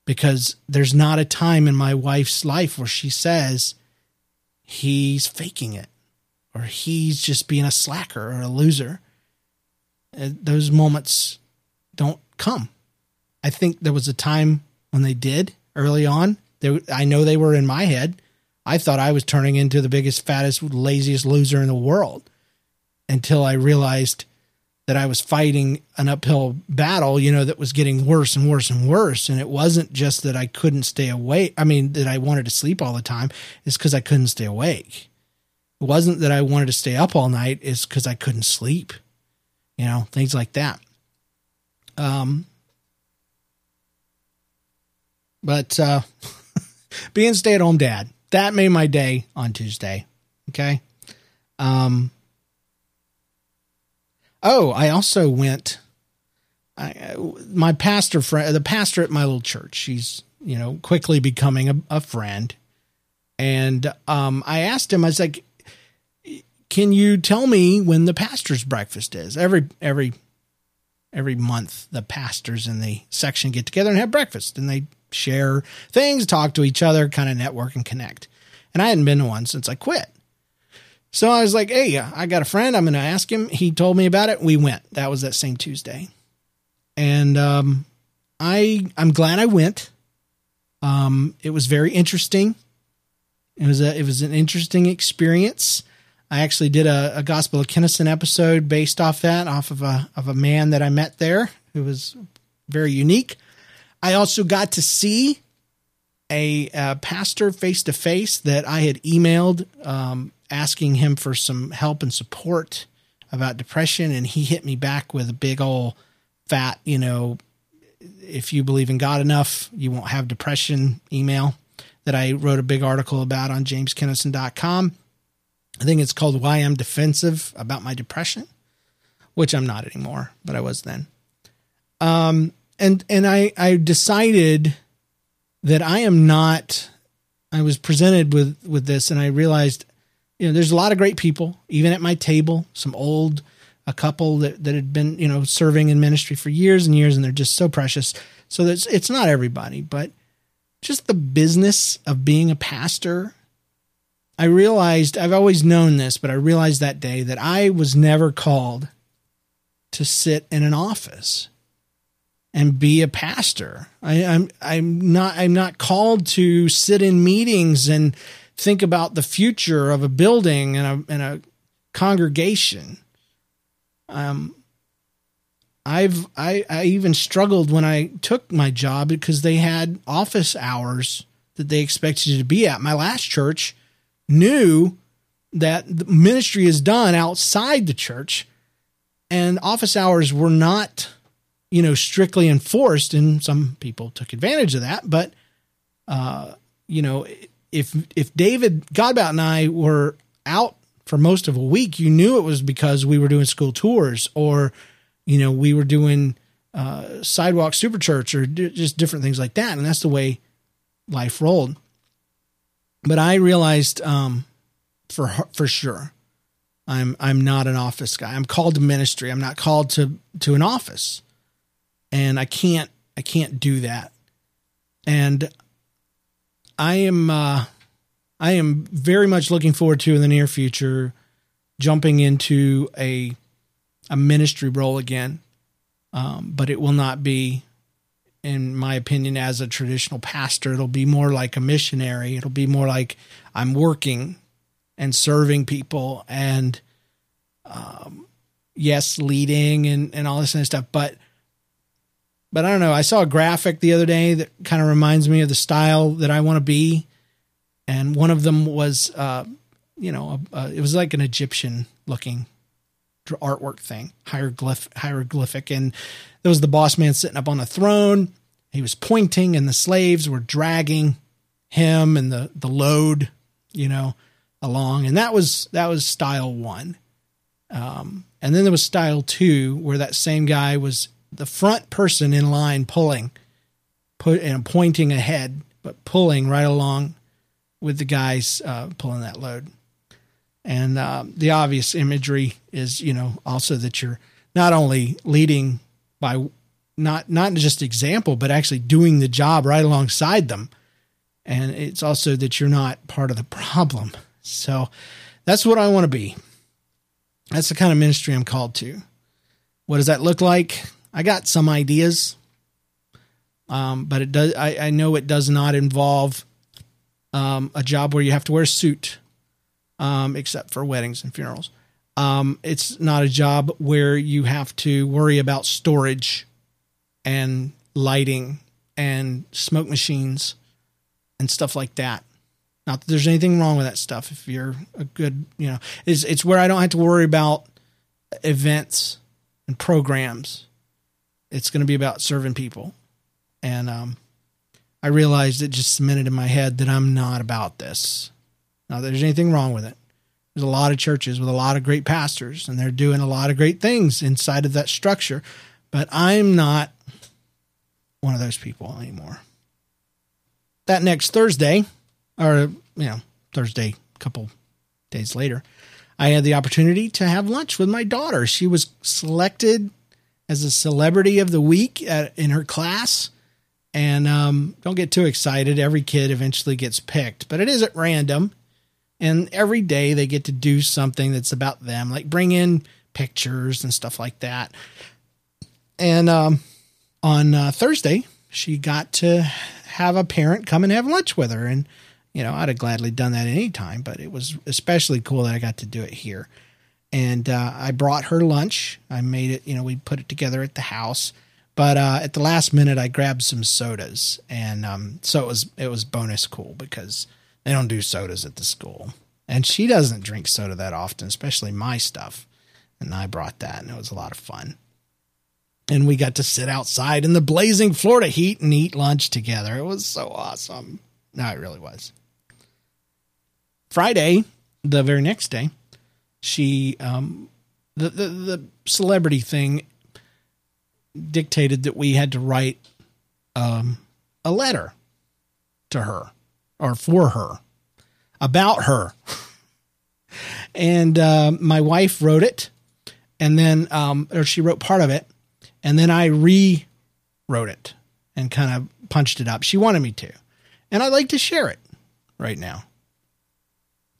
Because there's not a time in my wife's life where she says he's faking it or he's just being a slacker or a loser. Uh, Those moments don't come. I think there was a time when they did early on. They, I know they were in my head. I thought I was turning into the biggest, fattest, laziest loser in the world until I realized that I was fighting an uphill battle, you know, that was getting worse and worse and worse. And it wasn't just that I couldn't stay awake. I mean, that I wanted to sleep all the time. It's because I couldn't stay awake. It wasn't that I wanted to stay up all night. It's because I couldn't sleep, you know, things like that. Um, but, uh, being stay at home dad, that made my day on Tuesday. Okay. Um, Oh, I also went. I, my pastor friend, the pastor at my little church, she's you know quickly becoming a, a friend, and um, I asked him. I was like, "Can you tell me when the pastor's breakfast is?" Every every every month, the pastors in the section get together and have breakfast, and they share things, talk to each other, kind of network and connect. And I hadn't been to one since I quit. So I was like, hey, I got a friend. I'm going to ask him. He told me about it. We went. That was that same Tuesday. And um, I, I'm glad I went. Um, it was very interesting. It was a, it was an interesting experience. I actually did a, a Gospel of Kinnison episode based off that, off of a of a man that I met there who was very unique. I also got to see a, uh pastor face to face that I had emailed um, asking him for some help and support about depression, and he hit me back with a big old fat, you know, if you believe in God enough, you won't have depression email that I wrote a big article about on jameskinnison.com. I think it's called Why I'm Defensive About My Depression, which I'm not anymore, but I was then. Um, and and I, I decided that I am not I was presented with with this and I realized you know there's a lot of great people even at my table some old a couple that, that had been you know serving in ministry for years and years and they're just so precious. So that's it's not everybody but just the business of being a pastor I realized I've always known this but I realized that day that I was never called to sit in an office and be a pastor. I, I'm I'm not I'm not called to sit in meetings and think about the future of a building and a and a congregation. Um, I've I I even struggled when I took my job because they had office hours that they expected you to be at. My last church knew that ministry is done outside the church, and office hours were not you know, strictly enforced, and some people took advantage of that. But, uh, you know, if if David Godbout and I were out for most of a week, you knew it was because we were doing school tours, or, you know, we were doing uh, sidewalk super church, or d- just different things like that, and that's the way life rolled. But I realized, um, for for sure, I'm I'm not an office guy. I'm called to ministry. I'm not called to to an office and I can't I can't do that. And I am uh, I am very much looking forward to in the near future jumping into a a ministry role again, um, but it will not be, in my opinion, as a traditional pastor. It'll be more like a missionary. It'll be more like I'm working and serving people and um, yes, leading and and all this kind of stuff, but but I don't know. I saw a graphic the other day that kind of reminds me of the style that I want to be, and one of them was, uh, you know, uh, it was like an Egyptian looking artwork thing, hieroglyph, hieroglyphic, and there was the boss man sitting up on the throne, he was pointing and the slaves were dragging him and the the load, you know, along. And that was that was style 1. Um and then there was style 2 where that same guy was the front person in line pulling put and pointing ahead but pulling right along with the guys uh, pulling that load. And uh, the obvious imagery is, you know, also that you're not only leading by not not just example, but actually doing the job right alongside them. And it's also that you're not part of the problem. So that's what I want to be. That's the kind of ministry I'm called to. What does that look like? I got some ideas, um, but it does. I, I know it does not involve um, a job where you have to wear a suit, um, except for weddings and funerals. Um, it's not a job where you have to worry about storage and lighting and smoke machines and stuff like that. Not that there's anything wrong with that stuff. If you're a good, you know, it's it's where I don't have to worry about events and programs. It's going to be about serving people, and um, I realized it just cemented in my head that I'm not about this. That there's anything wrong with it. There's a lot of churches with a lot of great pastors, and they're doing a lot of great things inside of that structure, but I'm not one of those people anymore. That next Thursday, or you know, Thursday, a couple days later, I had the opportunity to have lunch with my daughter. She was selected as a celebrity of the week at, in her class. And um, don't get too excited. Every kid eventually gets picked, but it is at random. And every day they get to do something that's about them, like bring in pictures and stuff like that. And um, on uh, Thursday, she got to have a parent come and have lunch with her. And, you know, I'd have gladly done that any time, but it was especially cool that I got to do it here. And uh, I brought her lunch. I made it, you know, we put it together at the house. But uh, at the last minute, I grabbed some sodas, and um, so it was it was bonus cool because they don't do sodas at the school, and she doesn't drink soda that often, especially my stuff. And I brought that, and it was a lot of fun and we got to sit outside in the blazing Florida heat and eat lunch together. It was so awesome. No, it really was. Friday, the very next day, she um the the, the celebrity thing dictated that we had to write um a letter to her or for her about her. and uh, my wife wrote it and then um or she wrote part of it and then I rewrote it and kind of punched it up. She wanted me to, and I'd like to share it right now.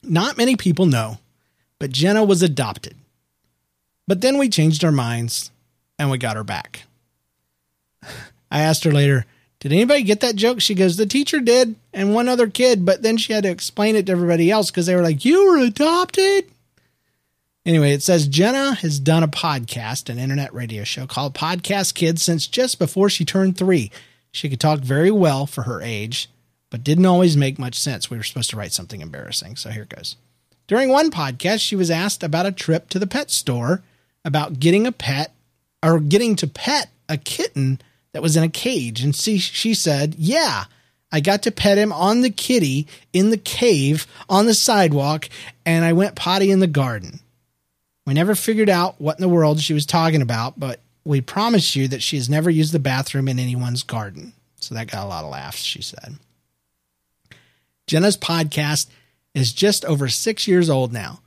Not many people know, but Jenna was adopted. But then we changed our minds and we got her back. I asked her later, Did anybody get that joke? She goes, The teacher did, and one other kid, but then she had to explain it to everybody else because they were like, You were adopted? Anyway, it says Jenna has done a podcast, an internet radio show called Podcast Kids since just before she turned three. She could talk very well for her age, but didn't always make much sense. We were supposed to write something embarrassing, so here it goes. During one podcast, she was asked about a trip to the pet store, about getting a pet or getting to pet a kitten that was in a cage. And she, she said, Yeah, I got to pet him on the kitty in the cave on the sidewalk, and I went potty in the garden. We never figured out what in the world she was talking about, but we promise you that she has never used the bathroom in anyone's garden. So that got a lot of laughs, she said. Jenna's podcast is just over six years old now.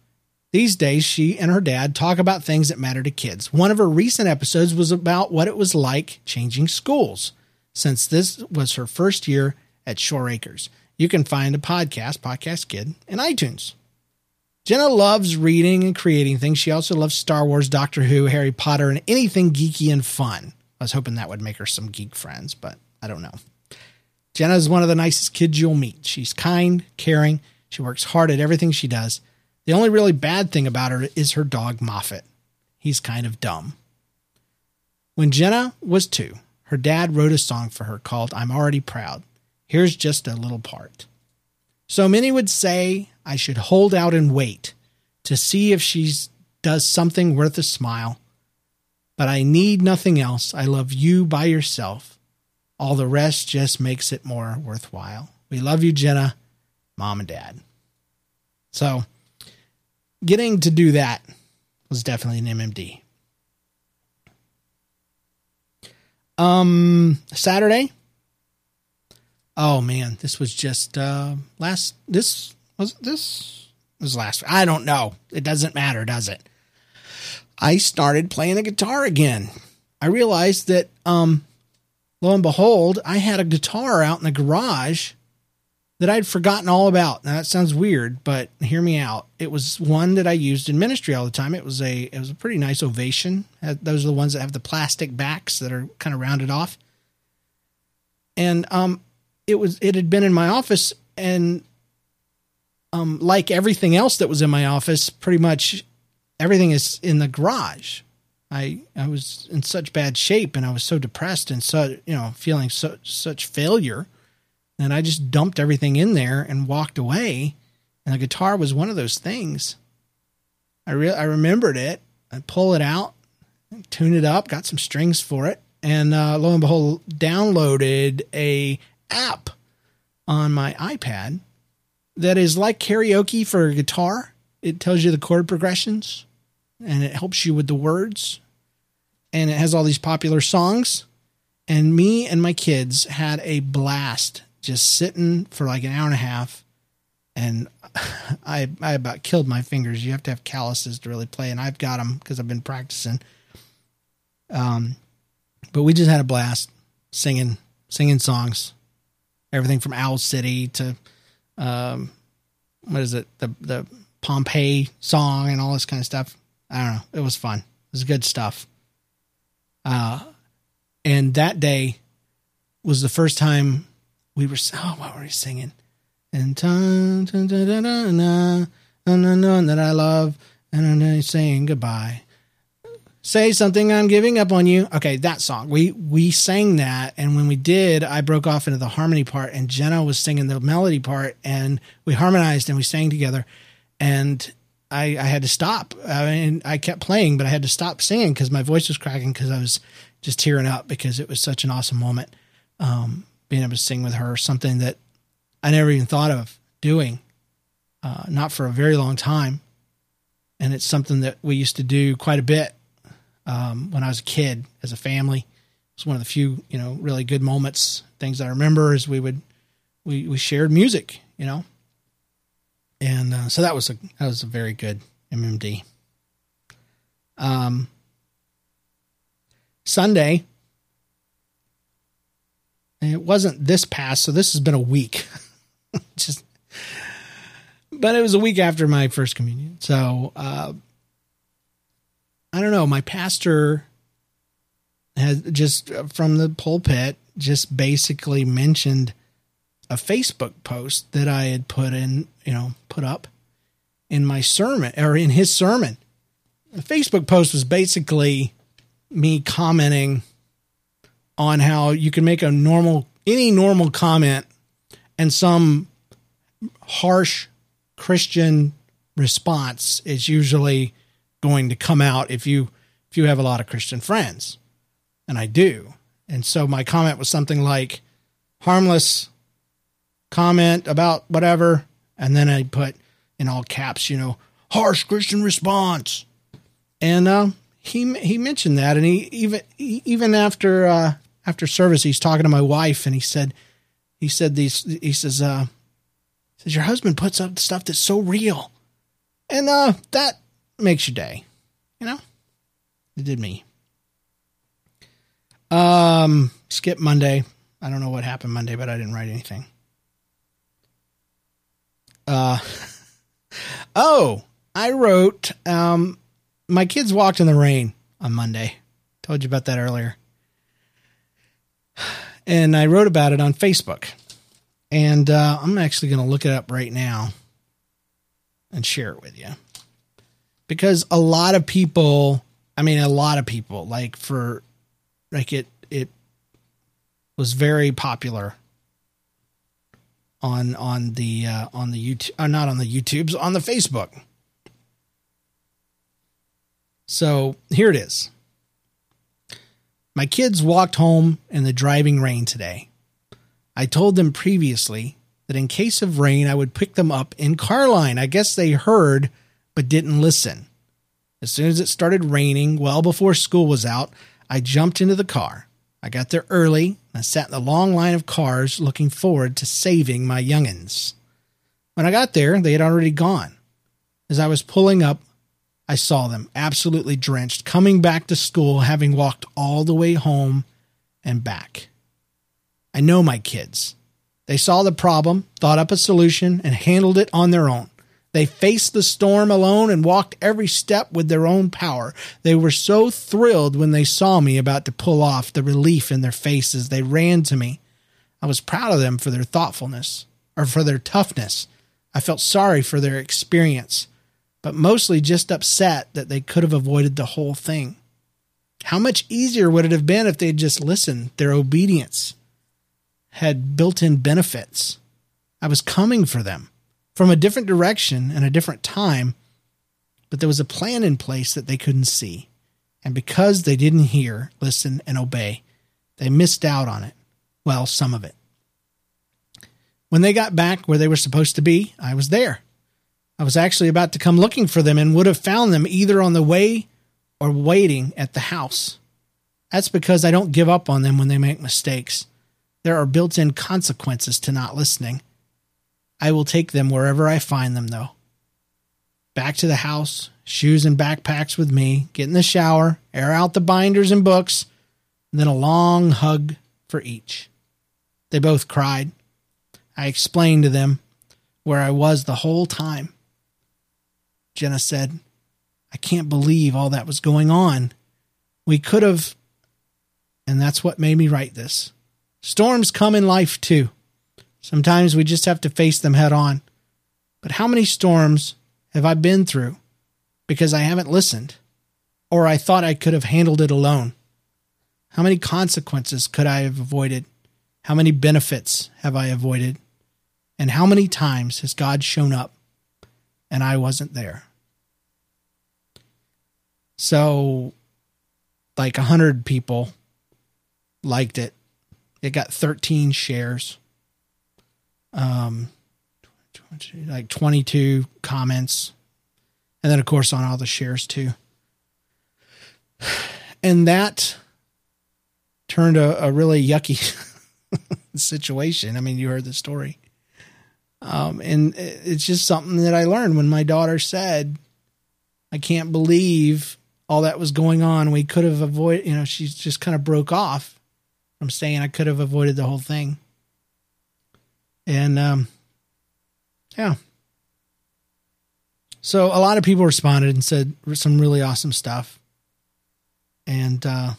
These days, she and her dad talk about things that matter to kids. One of her recent episodes was about what it was like changing schools, since this was her first year at Shore Acres. You can find a podcast, Podcast Kid, in iTunes. Jenna loves reading and creating things. She also loves Star Wars, Doctor Who, Harry Potter, and anything geeky and fun. I was hoping that would make her some geek friends, but I don't know. Jenna is one of the nicest kids you'll meet. She's kind, caring, she works hard at everything she does. The only really bad thing about her is her dog, Moffat. He's kind of dumb. When Jenna was two, her dad wrote a song for her called I'm Already Proud. Here's just a little part. So many would say I should hold out and wait to see if she does something worth a smile. But I need nothing else. I love you by yourself. All the rest just makes it more worthwhile. We love you, Jenna, mom and dad. So, getting to do that was definitely an MMD. Um, Saturday. Oh man, this was just uh last. This was this was last. I don't know. It doesn't matter, does it? I started playing the guitar again. I realized that, um, lo and behold, I had a guitar out in the garage that I'd forgotten all about. Now that sounds weird, but hear me out. It was one that I used in ministry all the time. It was a it was a pretty nice ovation. Those are the ones that have the plastic backs that are kind of rounded off. And um it was it had been in my office and um like everything else that was in my office, pretty much everything is in the garage. I I was in such bad shape and I was so depressed and so you know feeling so such failure and I just dumped everything in there and walked away. And the guitar was one of those things. I re- I remembered it. I pull it out, tune it up, got some strings for it, and uh, lo and behold, downloaded a app on my iPad that is like karaoke for a guitar. It tells you the chord progressions, and it helps you with the words, and it has all these popular songs. And me and my kids had a blast just sitting for like an hour and a half. And I, I about killed my fingers. You have to have calluses to really play, and I've got them because I've been practicing. Um, but we just had a blast singing, singing songs, everything from Owl City to, um, what is it, the the Pompeii song and all this kind of stuff. I don't know. It was fun. It was good stuff. Uh, and that day was the first time we were. Oh, what were we singing? And dun, dun, dun, dun, dun, dun, dun, dun, dun, that I love, and I'm saying goodbye. Say something, I'm giving up on you. Okay, that song. We we sang that, and when we did, I broke off into the harmony part, and Jenna was singing the melody part, and we harmonized and we sang together. And I I had to stop. I mean, I kept playing, but I had to stop singing because my voice was cracking because I was just tearing up because it was such an awesome moment. Um, being able to sing with her, something that I never even thought of doing, uh, not for a very long time. And it's something that we used to do quite a bit um, when I was a kid as a family. It's one of the few, you know, really good moments. Things I remember is we would we we shared music, you know, and uh, so that was a that was a very good MMD. Um, Sunday, and it wasn't this past, so this has been a week. Just, but it was a week after my first communion. So, uh, I don't know. My pastor has just uh, from the pulpit just basically mentioned a Facebook post that I had put in, you know, put up in my sermon or in his sermon. The Facebook post was basically me commenting on how you can make a normal any normal comment and some harsh Christian response is usually going to come out if you if you have a lot of Christian friends. And I do. And so my comment was something like harmless comment about whatever and then I put in all caps, you know, harsh Christian response. And uh, he he mentioned that and he even even after uh, after service he's talking to my wife and he said he said these he says uh says your husband puts up stuff that's so real. And uh that makes your day you know? It did me. Um skip monday. I don't know what happened monday but i didn't write anything. Uh oh i wrote um my kids walked in the rain on monday. Told you about that earlier and I wrote about it on Facebook. And uh, I'm actually going to look it up right now and share it with you. Because a lot of people, I mean, a lot of people, like for, like it, it was very popular on on the uh, on the YouTube, uh, not on the YouTubes, on the Facebook. So here it is. My kids walked home in the driving rain today. I told them previously that in case of rain, I would pick them up in Carline. I guess they heard but didn't listen. As soon as it started raining, well before school was out, I jumped into the car. I got there early and I sat in the long line of cars looking forward to saving my youngins. When I got there, they had already gone. As I was pulling up, I saw them absolutely drenched, coming back to school, having walked all the way home and back. I know my kids. They saw the problem, thought up a solution, and handled it on their own. They faced the storm alone and walked every step with their own power. They were so thrilled when they saw me about to pull off, the relief in their faces. They ran to me. I was proud of them for their thoughtfulness or for their toughness. I felt sorry for their experience, but mostly just upset that they could have avoided the whole thing. How much easier would it have been if they'd just listened? Their obedience had built in benefits. I was coming for them from a different direction and a different time, but there was a plan in place that they couldn't see. And because they didn't hear, listen, and obey, they missed out on it. Well, some of it. When they got back where they were supposed to be, I was there. I was actually about to come looking for them and would have found them either on the way or waiting at the house. That's because I don't give up on them when they make mistakes. There are built in consequences to not listening. I will take them wherever I find them, though. Back to the house, shoes and backpacks with me, get in the shower, air out the binders and books, and then a long hug for each. They both cried. I explained to them where I was the whole time. Jenna said, I can't believe all that was going on. We could have, and that's what made me write this. Storms come in life too. Sometimes we just have to face them head on. But how many storms have I been through because I haven't listened or I thought I could have handled it alone? How many consequences could I have avoided? How many benefits have I avoided? And how many times has God shown up and I wasn't there? So, like a hundred people liked it. It got 13 shares. Um, like 22 comments. And then, of course, on all the shares too. And that turned a, a really yucky situation. I mean, you heard the story. Um, and it's just something that I learned when my daughter said, I can't believe all that was going on. We could have avoided, you know, she just kind of broke off from saying I could have avoided the whole thing. And, um, yeah. So a lot of people responded and said some really awesome stuff. And, uh,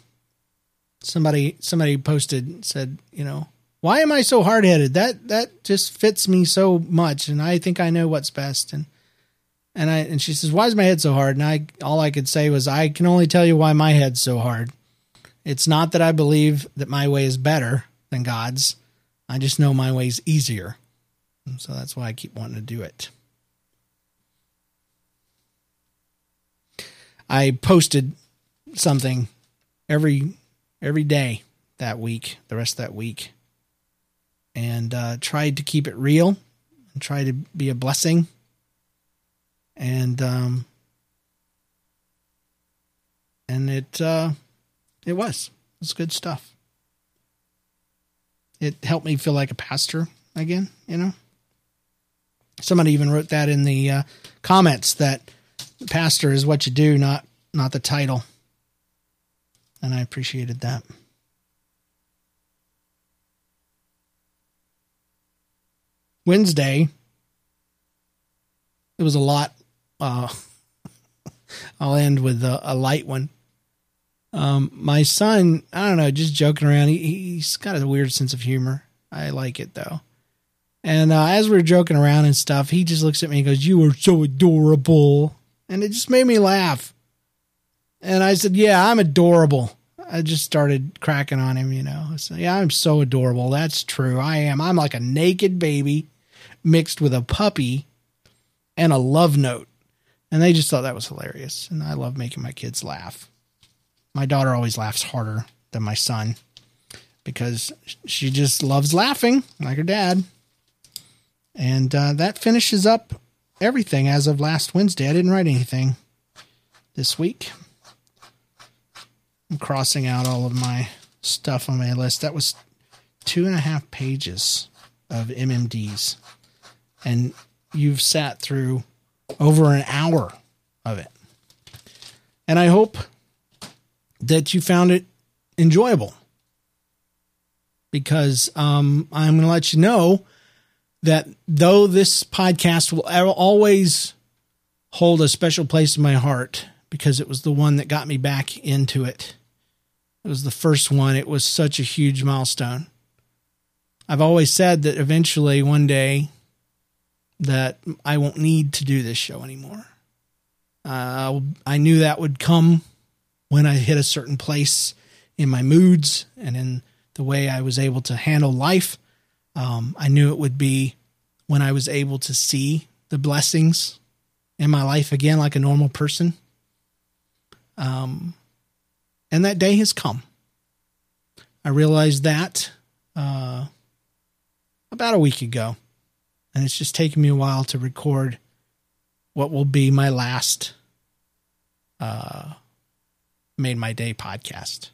somebody, somebody posted, said, you know, why am I so hard headed? That, that just fits me so much. And I think I know what's best. And, and I and she says, "Why is my head so hard?" And I all I could say was, "I can only tell you why my head's so hard. It's not that I believe that my way is better than God's. I just know my way's easier. And so that's why I keep wanting to do it." I posted something every every day that week, the rest of that week, and uh, tried to keep it real and try to be a blessing and um, and it uh, it was it was good stuff. It helped me feel like a pastor again, you know. Somebody even wrote that in the uh, comments that pastor is what you do, not not the title, and I appreciated that. Wednesday, it was a lot uh, I'll end with a, a light one. Um, my son, I don't know, just joking around. He, he's got a weird sense of humor. I like it though. And uh, as we are joking around and stuff, he just looks at me and goes, "You are so adorable," and it just made me laugh. And I said, "Yeah, I'm adorable." I just started cracking on him, you know. Yeah, I'm so adorable. That's true. I am. I'm like a naked baby mixed with a puppy and a love note. And they just thought that was hilarious. And I love making my kids laugh. My daughter always laughs harder than my son because she just loves laughing like her dad. And uh, that finishes up everything as of last Wednesday. I didn't write anything this week. I'm crossing out all of my stuff on my list. That was two and a half pages of MMDs. And you've sat through over an hour of it. And I hope that you found it enjoyable because um, I'm going to let you know that though this podcast will always hold a special place in my heart because it was the one that got me back into it. It was the first one. It was such a huge milestone. I've always said that eventually one day that I won't need to do this show anymore. Uh, I knew that would come when I hit a certain place in my moods and in the way I was able to handle life. Um, I knew it would be when I was able to see the blessings in my life again like a normal person. Um, and that day has come. I realized that uh, about a week ago. And it's just taken me a while to record what will be my last uh, Made My Day podcast.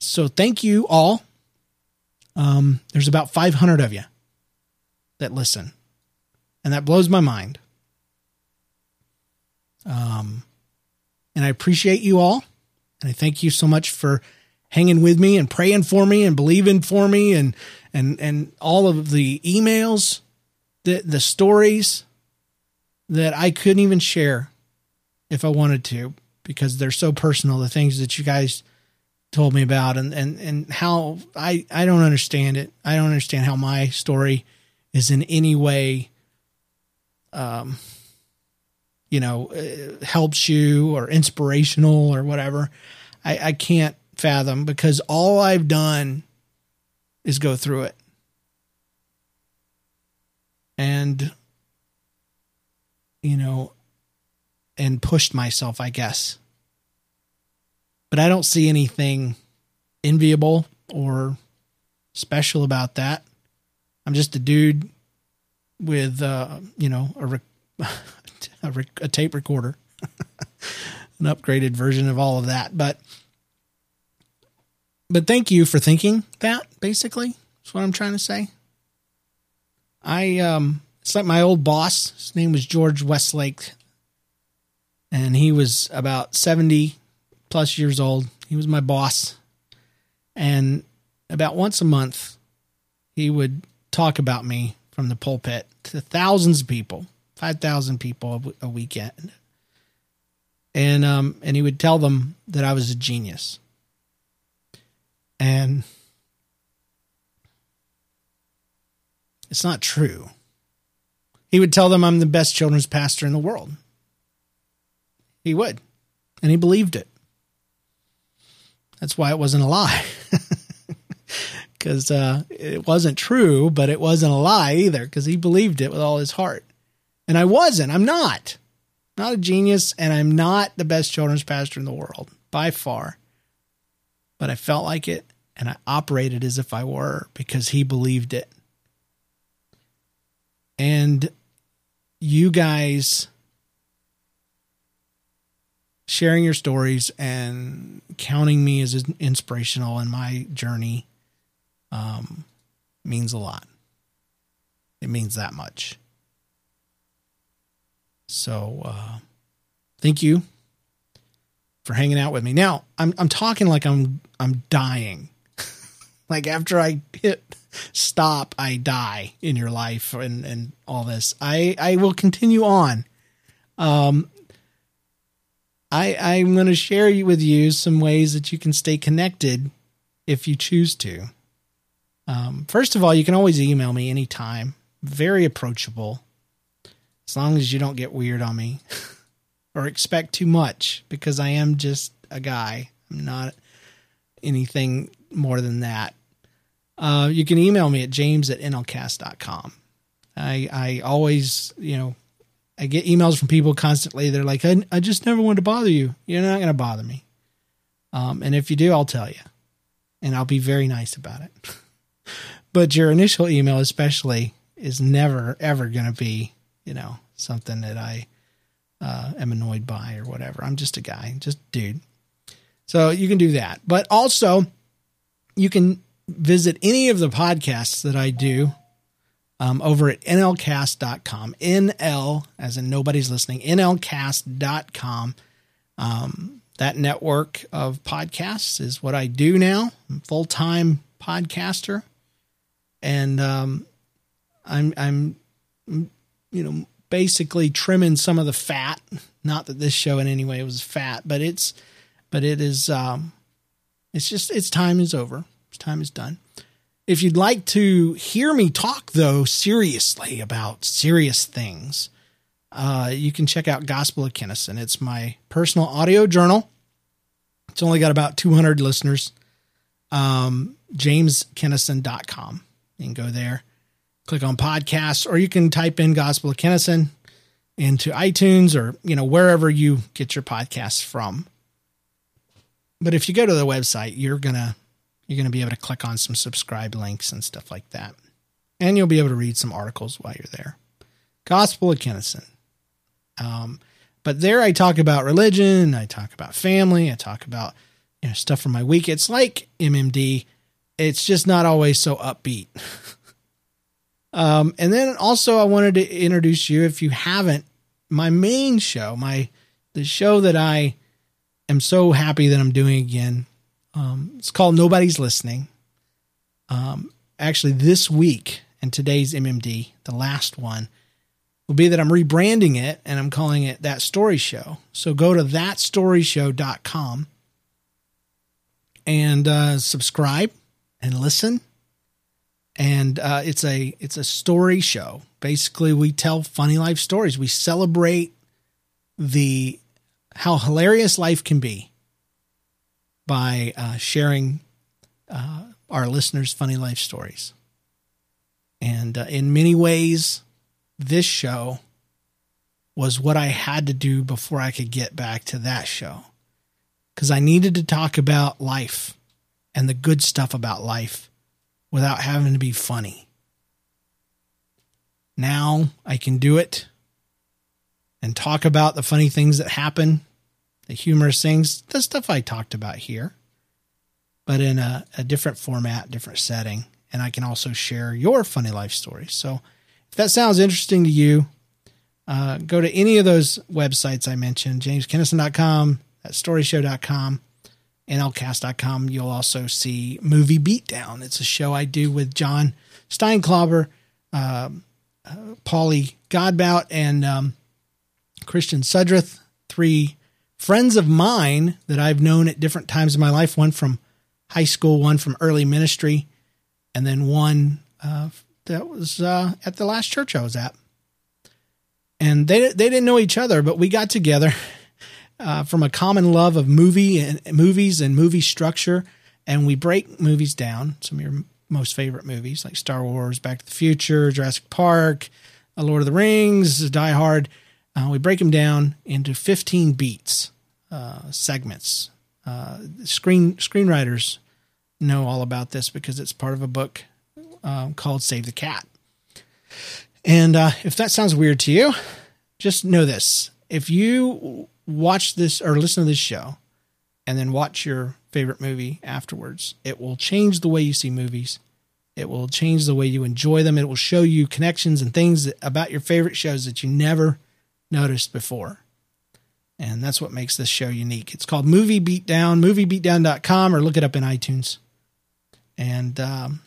So thank you all. Um, there's about 500 of you that listen, and that blows my mind. Um, and I appreciate you all, and I thank you so much for hanging with me and praying for me and believing for me and and and all of the emails, the the stories that I couldn't even share if I wanted to because they're so personal. The things that you guys told me about and and and how I I don't understand it. I don't understand how my story is in any way um you know uh, helps you or inspirational or whatever. I I can't fathom because all I've done is go through it. And you know and pushed myself, I guess but I don't see anything enviable or special about that. I'm just a dude with, uh, you know, a, a, a tape recorder, an upgraded version of all of that. But, but thank you for thinking that. Basically, that's what I'm trying to say. I um, it's like my old boss. His name was George Westlake, and he was about seventy plus years old. He was my boss. And about once a month, he would talk about me from the pulpit to thousands of people, 5,000 people a weekend. And, um, and he would tell them that I was a genius. And it's not true. He would tell them I'm the best children's pastor in the world. He would. And he believed it. That's why it wasn't a lie. Because uh, it wasn't true, but it wasn't a lie either, because he believed it with all his heart. And I wasn't. I'm not. Not a genius, and I'm not the best children's pastor in the world by far. But I felt like it, and I operated as if I were because he believed it. And you guys sharing your stories and counting me as inspirational in my journey um, means a lot. It means that much. So, uh, thank you for hanging out with me. Now, I'm I'm talking like I'm I'm dying. like after I hit stop, I die in your life and and all this. I I will continue on. Um, I, I'm going to share with you some ways that you can stay connected if you choose to. Um, first of all, you can always email me anytime. Very approachable, as long as you don't get weird on me or expect too much, because I am just a guy. I'm not anything more than that. Uh, you can email me at james at nlcast.com. I, I always, you know, I get emails from people constantly. They're like, I, I just never wanted to bother you. You're not going to bother me. Um, and if you do, I'll tell you, and I'll be very nice about it. but your initial email, especially, is never ever going to be, you know, something that I uh, am annoyed by or whatever. I'm just a guy, just dude. So you can do that. But also, you can visit any of the podcasts that I do um, over at nlcast.com. NL, as in nobody's listening, nlcast.com. Um, that network of podcasts is what I do now. I'm full time podcaster. And um, I'm, I'm, you know, basically trimming some of the fat. Not that this show in any way was fat, but it's, but it is, um, it's just, its time is over. Its time is done. If you'd like to hear me talk, though, seriously about serious things, uh, you can check out Gospel of Kinnison. It's my personal audio journal. It's only got about 200 listeners. Um, JamesKinnison.com. You can go there, click on podcasts, or you can type in Gospel of Kinnison into iTunes or, you know, wherever you get your podcasts from. But if you go to the website, you're to you're to be able to click on some subscribe links and stuff like that. And you'll be able to read some articles while you're there. Gospel of Kinnison. Um, but there I talk about religion, I talk about family, I talk about you know stuff from my week. It's like MMD. It's just not always so upbeat. um, and then also I wanted to introduce you if you haven't my main show, my the show that I am so happy that I'm doing again um, it's called Nobody's Listening. Um, actually, this week and today's MMD, the last one, will be that I'm rebranding it and I'm calling it That Story Show. So go to thatstoryshow.com and uh, subscribe and listen. And uh, it's a it's a story show. Basically, we tell funny life stories. We celebrate the how hilarious life can be by uh, sharing uh, our listeners' funny life stories. And uh, in many ways, this show was what I had to do before I could get back to that show. Because I needed to talk about life and the good stuff about life without having to be funny. Now I can do it and talk about the funny things that happen the humorous things, the stuff I talked about here, but in a, a different format, different setting. And I can also share your funny life stories. So if that sounds interesting to you, uh, go to any of those websites I mentioned, jameskinnison.com, storyshow.com, nlcast.com. You'll also see Movie Beatdown. It's a show I do with John Steinklauber, uh, uh, Paulie Godbout, and um, Christian Sudreth, three friends of mine that I've known at different times in my life, one from high school, one from early ministry, and then one uh, that was uh, at the last church I was at. And they they didn't know each other, but we got together uh, from a common love of movie and movies and movie structure, and we break movies down. Some of your most favorite movies like Star Wars, Back to the Future, Jurassic Park, Lord of the Rings, Die Hard. Uh, we break them down into 15 beats, uh, segments. Uh, screen screenwriters know all about this because it's part of a book um, called Save the Cat. And uh, if that sounds weird to you, just know this: if you watch this or listen to this show, and then watch your favorite movie afterwards, it will change the way you see movies. It will change the way you enjoy them. It will show you connections and things that, about your favorite shows that you never noticed before. And that's what makes this show unique. It's called Movie Beatdown, moviebeatdown.com, or look it up in iTunes. And um,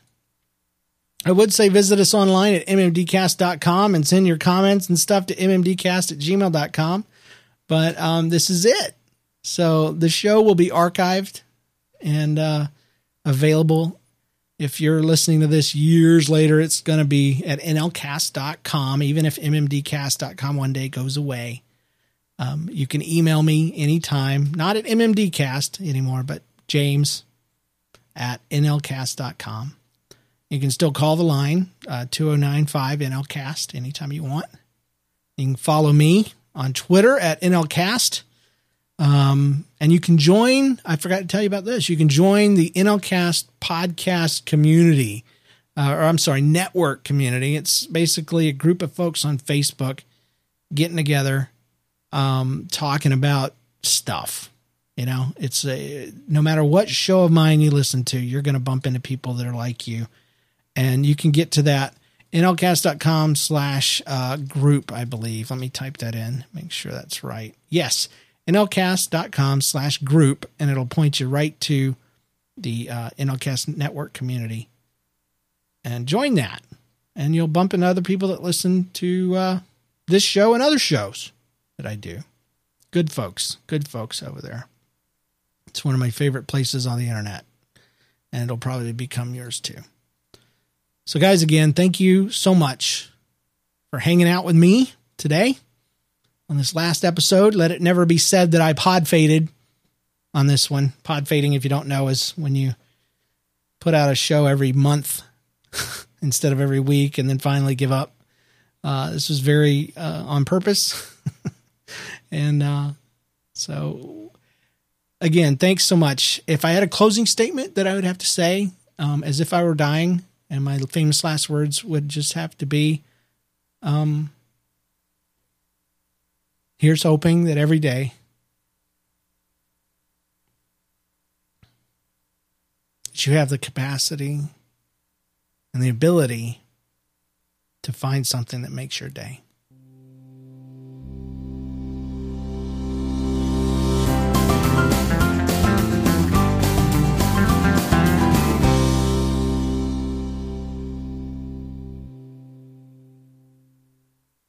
I would say visit us online at mmdcast.com and send your comments and stuff to mmdcast at gmail.com. But um, this is it. So the show will be archived and uh, available. If you're listening to this years later, it's going to be at nlcast.com, even if mmdcast.com one day goes away. Um, you can email me anytime, not at mmdcast anymore, but james at nlcast.com. You can still call the line, uh, 2095 NLCast, anytime you want. You can follow me on Twitter at NLCast. Um, and you can join, I forgot to tell you about this. You can join the NLCast podcast community, uh, or I'm sorry, network community. It's basically a group of folks on Facebook getting together, um, talking about stuff. You know, it's a, no matter what show of mine you listen to, you're going to bump into people that are like you. And you can get to that nlcast.com slash uh, group, I believe. Let me type that in, make sure that's right. Yes, nlcast.com slash group, and it'll point you right to the uh, NLCast network community. And join that. And you'll bump into other people that listen to uh, this show and other shows that I do. Good folks, good folks over there. It's one of my favorite places on the internet, and it'll probably become yours too. So, guys, again, thank you so much for hanging out with me today on this last episode. Let it never be said that I pod faded on this one. Pod fading, if you don't know, is when you put out a show every month instead of every week and then finally give up. Uh, this was very uh, on purpose. and uh, so, again, thanks so much. If I had a closing statement that I would have to say, um, as if I were dying, and my famous last words would just have to be um, here's hoping that every day that you have the capacity and the ability to find something that makes your day.